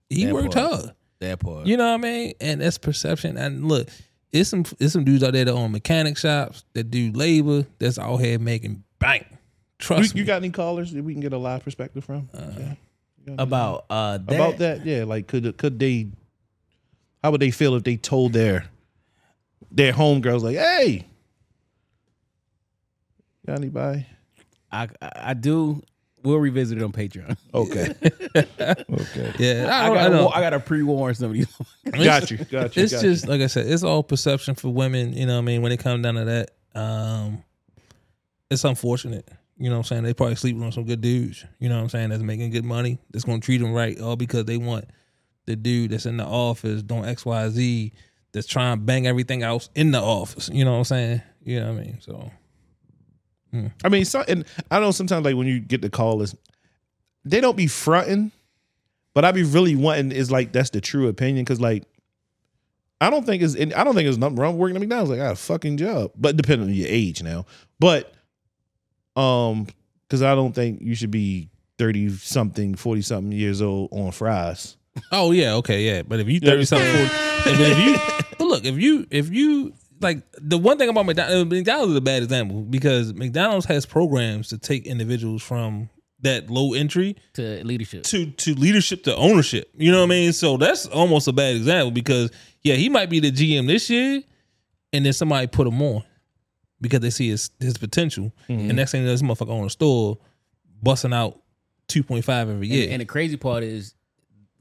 He That worked part. hard. That part. You know what I mean? And that's perception. And look, it's some it's some dudes out there that own mechanic shops that do labor that's out here making bank. Trust You, me. you got any callers that we can get a live perspective from? Yeah. About uh that, About that, yeah. Like, could could they? How would they feel if they told their their homegirls like, "Hey, got anybody?" I I I do. We'll revisit it on Patreon. Okay. okay. Yeah, I, I, don't- I gotta, know. wa- I gotta pre-warn some of these. Got you. Got you. It's got just you. like I said, it's all perception for women. You know, what I mean, when it comes down to that, um, it's unfortunate. You know, what I'm saying they probably sleeping on some good dudes. You know, what I'm saying that's making good money. That's gonna treat them right, all because they want the dude that's in the office doing X, Y, Z. That's trying to bang everything else in the office. You know what I'm saying? You know what I mean? So I mean, so, and I know sometimes like when you get the callers, they don't be fronting, but I be really wanting is like that's the true opinion because like I don't think is I don't think there's nothing wrong with working at McDonald's. Like I got a fucking job, but depending on your age now, but um, because I don't think you should be thirty something, forty something years old on fries. Oh yeah, okay, yeah. But if you You thirty something, 40, if, if you, but look, if you, if you like the one thing about McDonald's, McDonald's is a bad example because McDonald's has programs to take individuals from that low entry to leadership, to to leadership to ownership. You know what I mean? So that's almost a bad example because yeah, he might be the GM this year, and then somebody put him on because they see his his potential, Mhm. and next thing you know, this motherfucker on a store, busting out two point five every year. And, and the crazy part is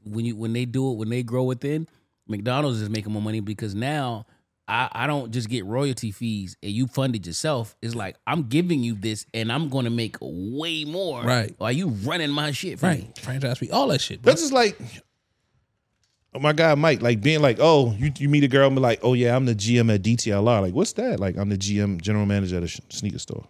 when you when they do it when they grow within McDonald's is making more money because now I, I don't just get royalty fees and you funded yourself. It's like I'm giving you this and I'm going to make way more. Right. Are you running my shit for right, me? franchise fee, all that shit. bro. That's just like oh, my God, Mike, like being like, oh, you, you meet a girl and be like, oh yeah, I'm the GM at DTLR. Like, what's that? Like, I'm the GM, general manager at a sh- sneaker store.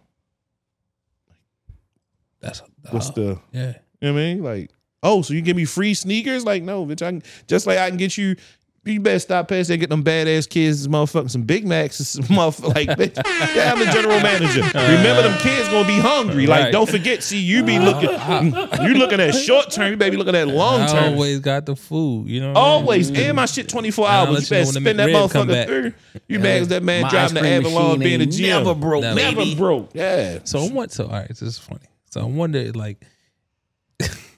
That's What's uh, the? yeah. You know what I mean? Like, oh, so you give me free sneakers? Like, no, bitch. I can just like I can get you. You better stop past there, get them badass kids, motherfucking some Big Macs, some motherfucker like bitch. Yeah, I'm the general manager. Remember, them kids gonna be hungry. Like, Right. don't forget. See, you be looking, mm, you looking at short term. You better be looking at long term. always got the food, you know. what I mean? Always, and my shit 24 I'll hours. You let you better know when spin the that motherfucker back. through. You Yeah. mad that man My driving the ice Avalon being a ain't GM. never broke, Never baby. broke. Yeah. So I want so all right, this is funny. So I wonder like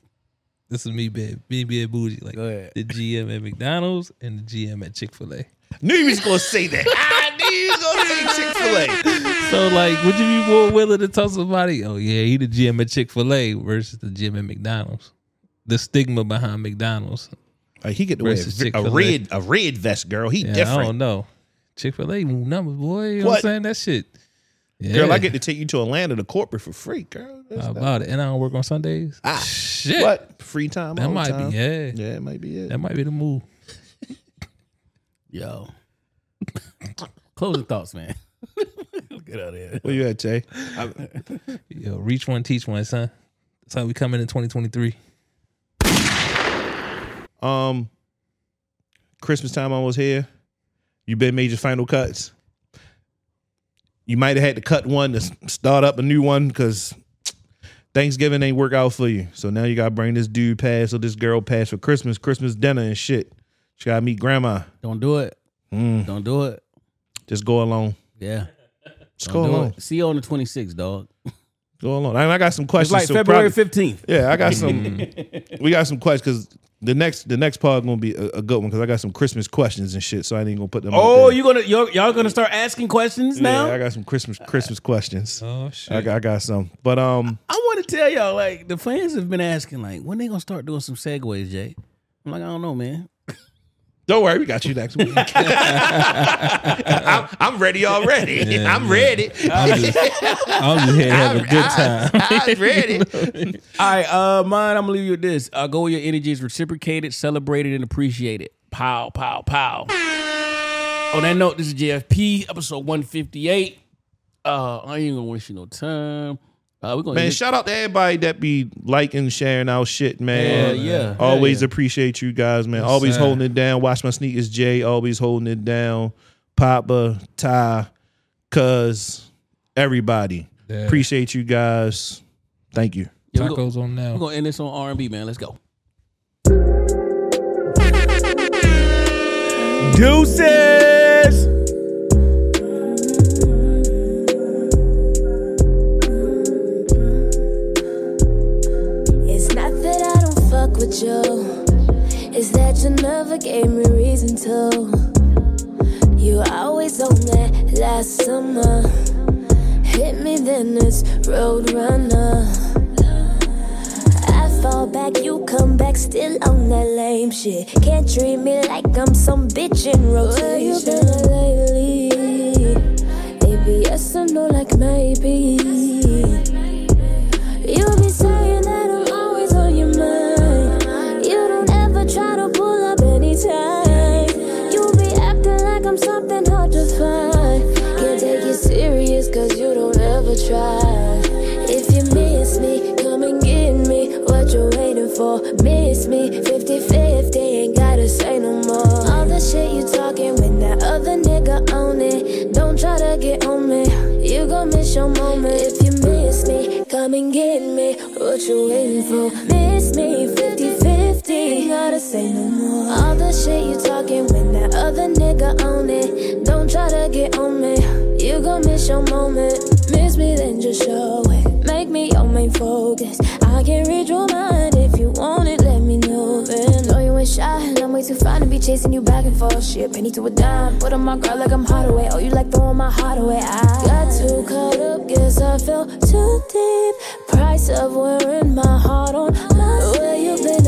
this is me being me being bougie. Like the GM at McDonald's and the GM at Chick fil A. Knew you was gonna say that. I knew you was gonna say Chick Fil A. So like would you be more willing to tell somebody, oh yeah, he the GM at Chick fil A versus the GM at McDonald's? The stigma behind McDonald's. Like he get to wear a Chick-fil-A. red a red vest, girl. He Yeah, I don't know. Chick fil A move numbers, boy. You know what What? I'm saying? That shit. Yeah. Girl, I get to take you to Atlanta to corporate for free, girl. That's How not- about it? And I don't work on Sundays. Ah, shit. What? Free time That might time. be, yeah. Yeah, it might be it. That might be the move. Yo. Closing thoughts, man. Get out of here. Where you at, Jae? Yo, reach one, teach one, son. That's how we come in in 2023. Um, Christmas time almost here. You been made your final cuts. You might have had to cut one to start up a new one because Thanksgiving ain't work out for you. So now you gotta bring this dude past or this girl past for Christmas, Christmas dinner and shit. She gotta meet grandma. Don't do it. Mm. Don't do it. Just go alone. Yeah. Just Don't go it. See you on the 26th, dog. Go along. And I got some questions. like so February 15th. Yeah, I got some. we got some questions because the next the next part is gonna be a, a good one because I got some Christmas questions and shit. So I ain't gonna put them. out Oh, there. you gonna y'all, y'all gonna start asking questions now? Yeah, I got some Christmas Christmas questions. Oh shit. I got, I got some, but um, I want to tell y'all, like, the fans have been asking, like, when they gonna start doing some segues, Jae? I'm like, I don't know, man. Don't worry, we got you next week. I'm, I'm ready already. Yeah, I'm ready. I'm just, I'm just here to have a good time. I'm ready. All right, uh, mine, I'm gonna leave you with this. Uh, go where your energy is reciprocated, celebrated, and appreciated. Pow, pow, pow. On that note, this is JFP, episode 158. Uh, I ain't gonna waste you no time. Uh, we're gonna Man, hit- shout out to everybody that be liking, sharing our shit, man. Yeah, yeah. Always Yeah, yeah. appreciate you guys, man. Yes, always sir. holding it down. Watch my sneakers, Jae. Always holding it down. Papa, Ty, Cuz, everybody. Yeah. Appreciate you guys. Thank you. Yeah, we go- Tacos on now. We're gonna end this on R&B, man. Let's go. Deuces. Don't fuck with you, it's that you never gave me reason to. You always on that last summer. Hit me, then it's Roadrunner. I fall back, you come back still on that lame shit. Can't treat me like I'm some bitch in rotation. Where you been lately? Maybe yes or no, like maybe. Anytime. You be acting like I'm something hard to find. Can't take you serious cause you don't ever try. If you miss me, come and get me. What you waiting for? Miss me 50 50, ain't gotta say no more. All the shit you talking when that other nigga on it. Don't try to get on me, you gon' miss your moment. If you miss me, come and get me. What you waiting for? Miss me 50 50, gotta say no more. All the shit you talking when that other nigga on it. Don't try to get on me, you gon' miss your moment. Miss me, then just show it. Make me your main focus. I can read your mind if you want it. Let me know. Then know you ain't shy, and I'm way too fine to be chasing you back and forth. Shit, penny to a dime. Put on my girl like I'm hot away. Oh, you like throwing my heart away. I got too caught up, guess I fell too deep. Price of wearing my heart on. my Where you been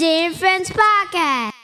And Friends podcast.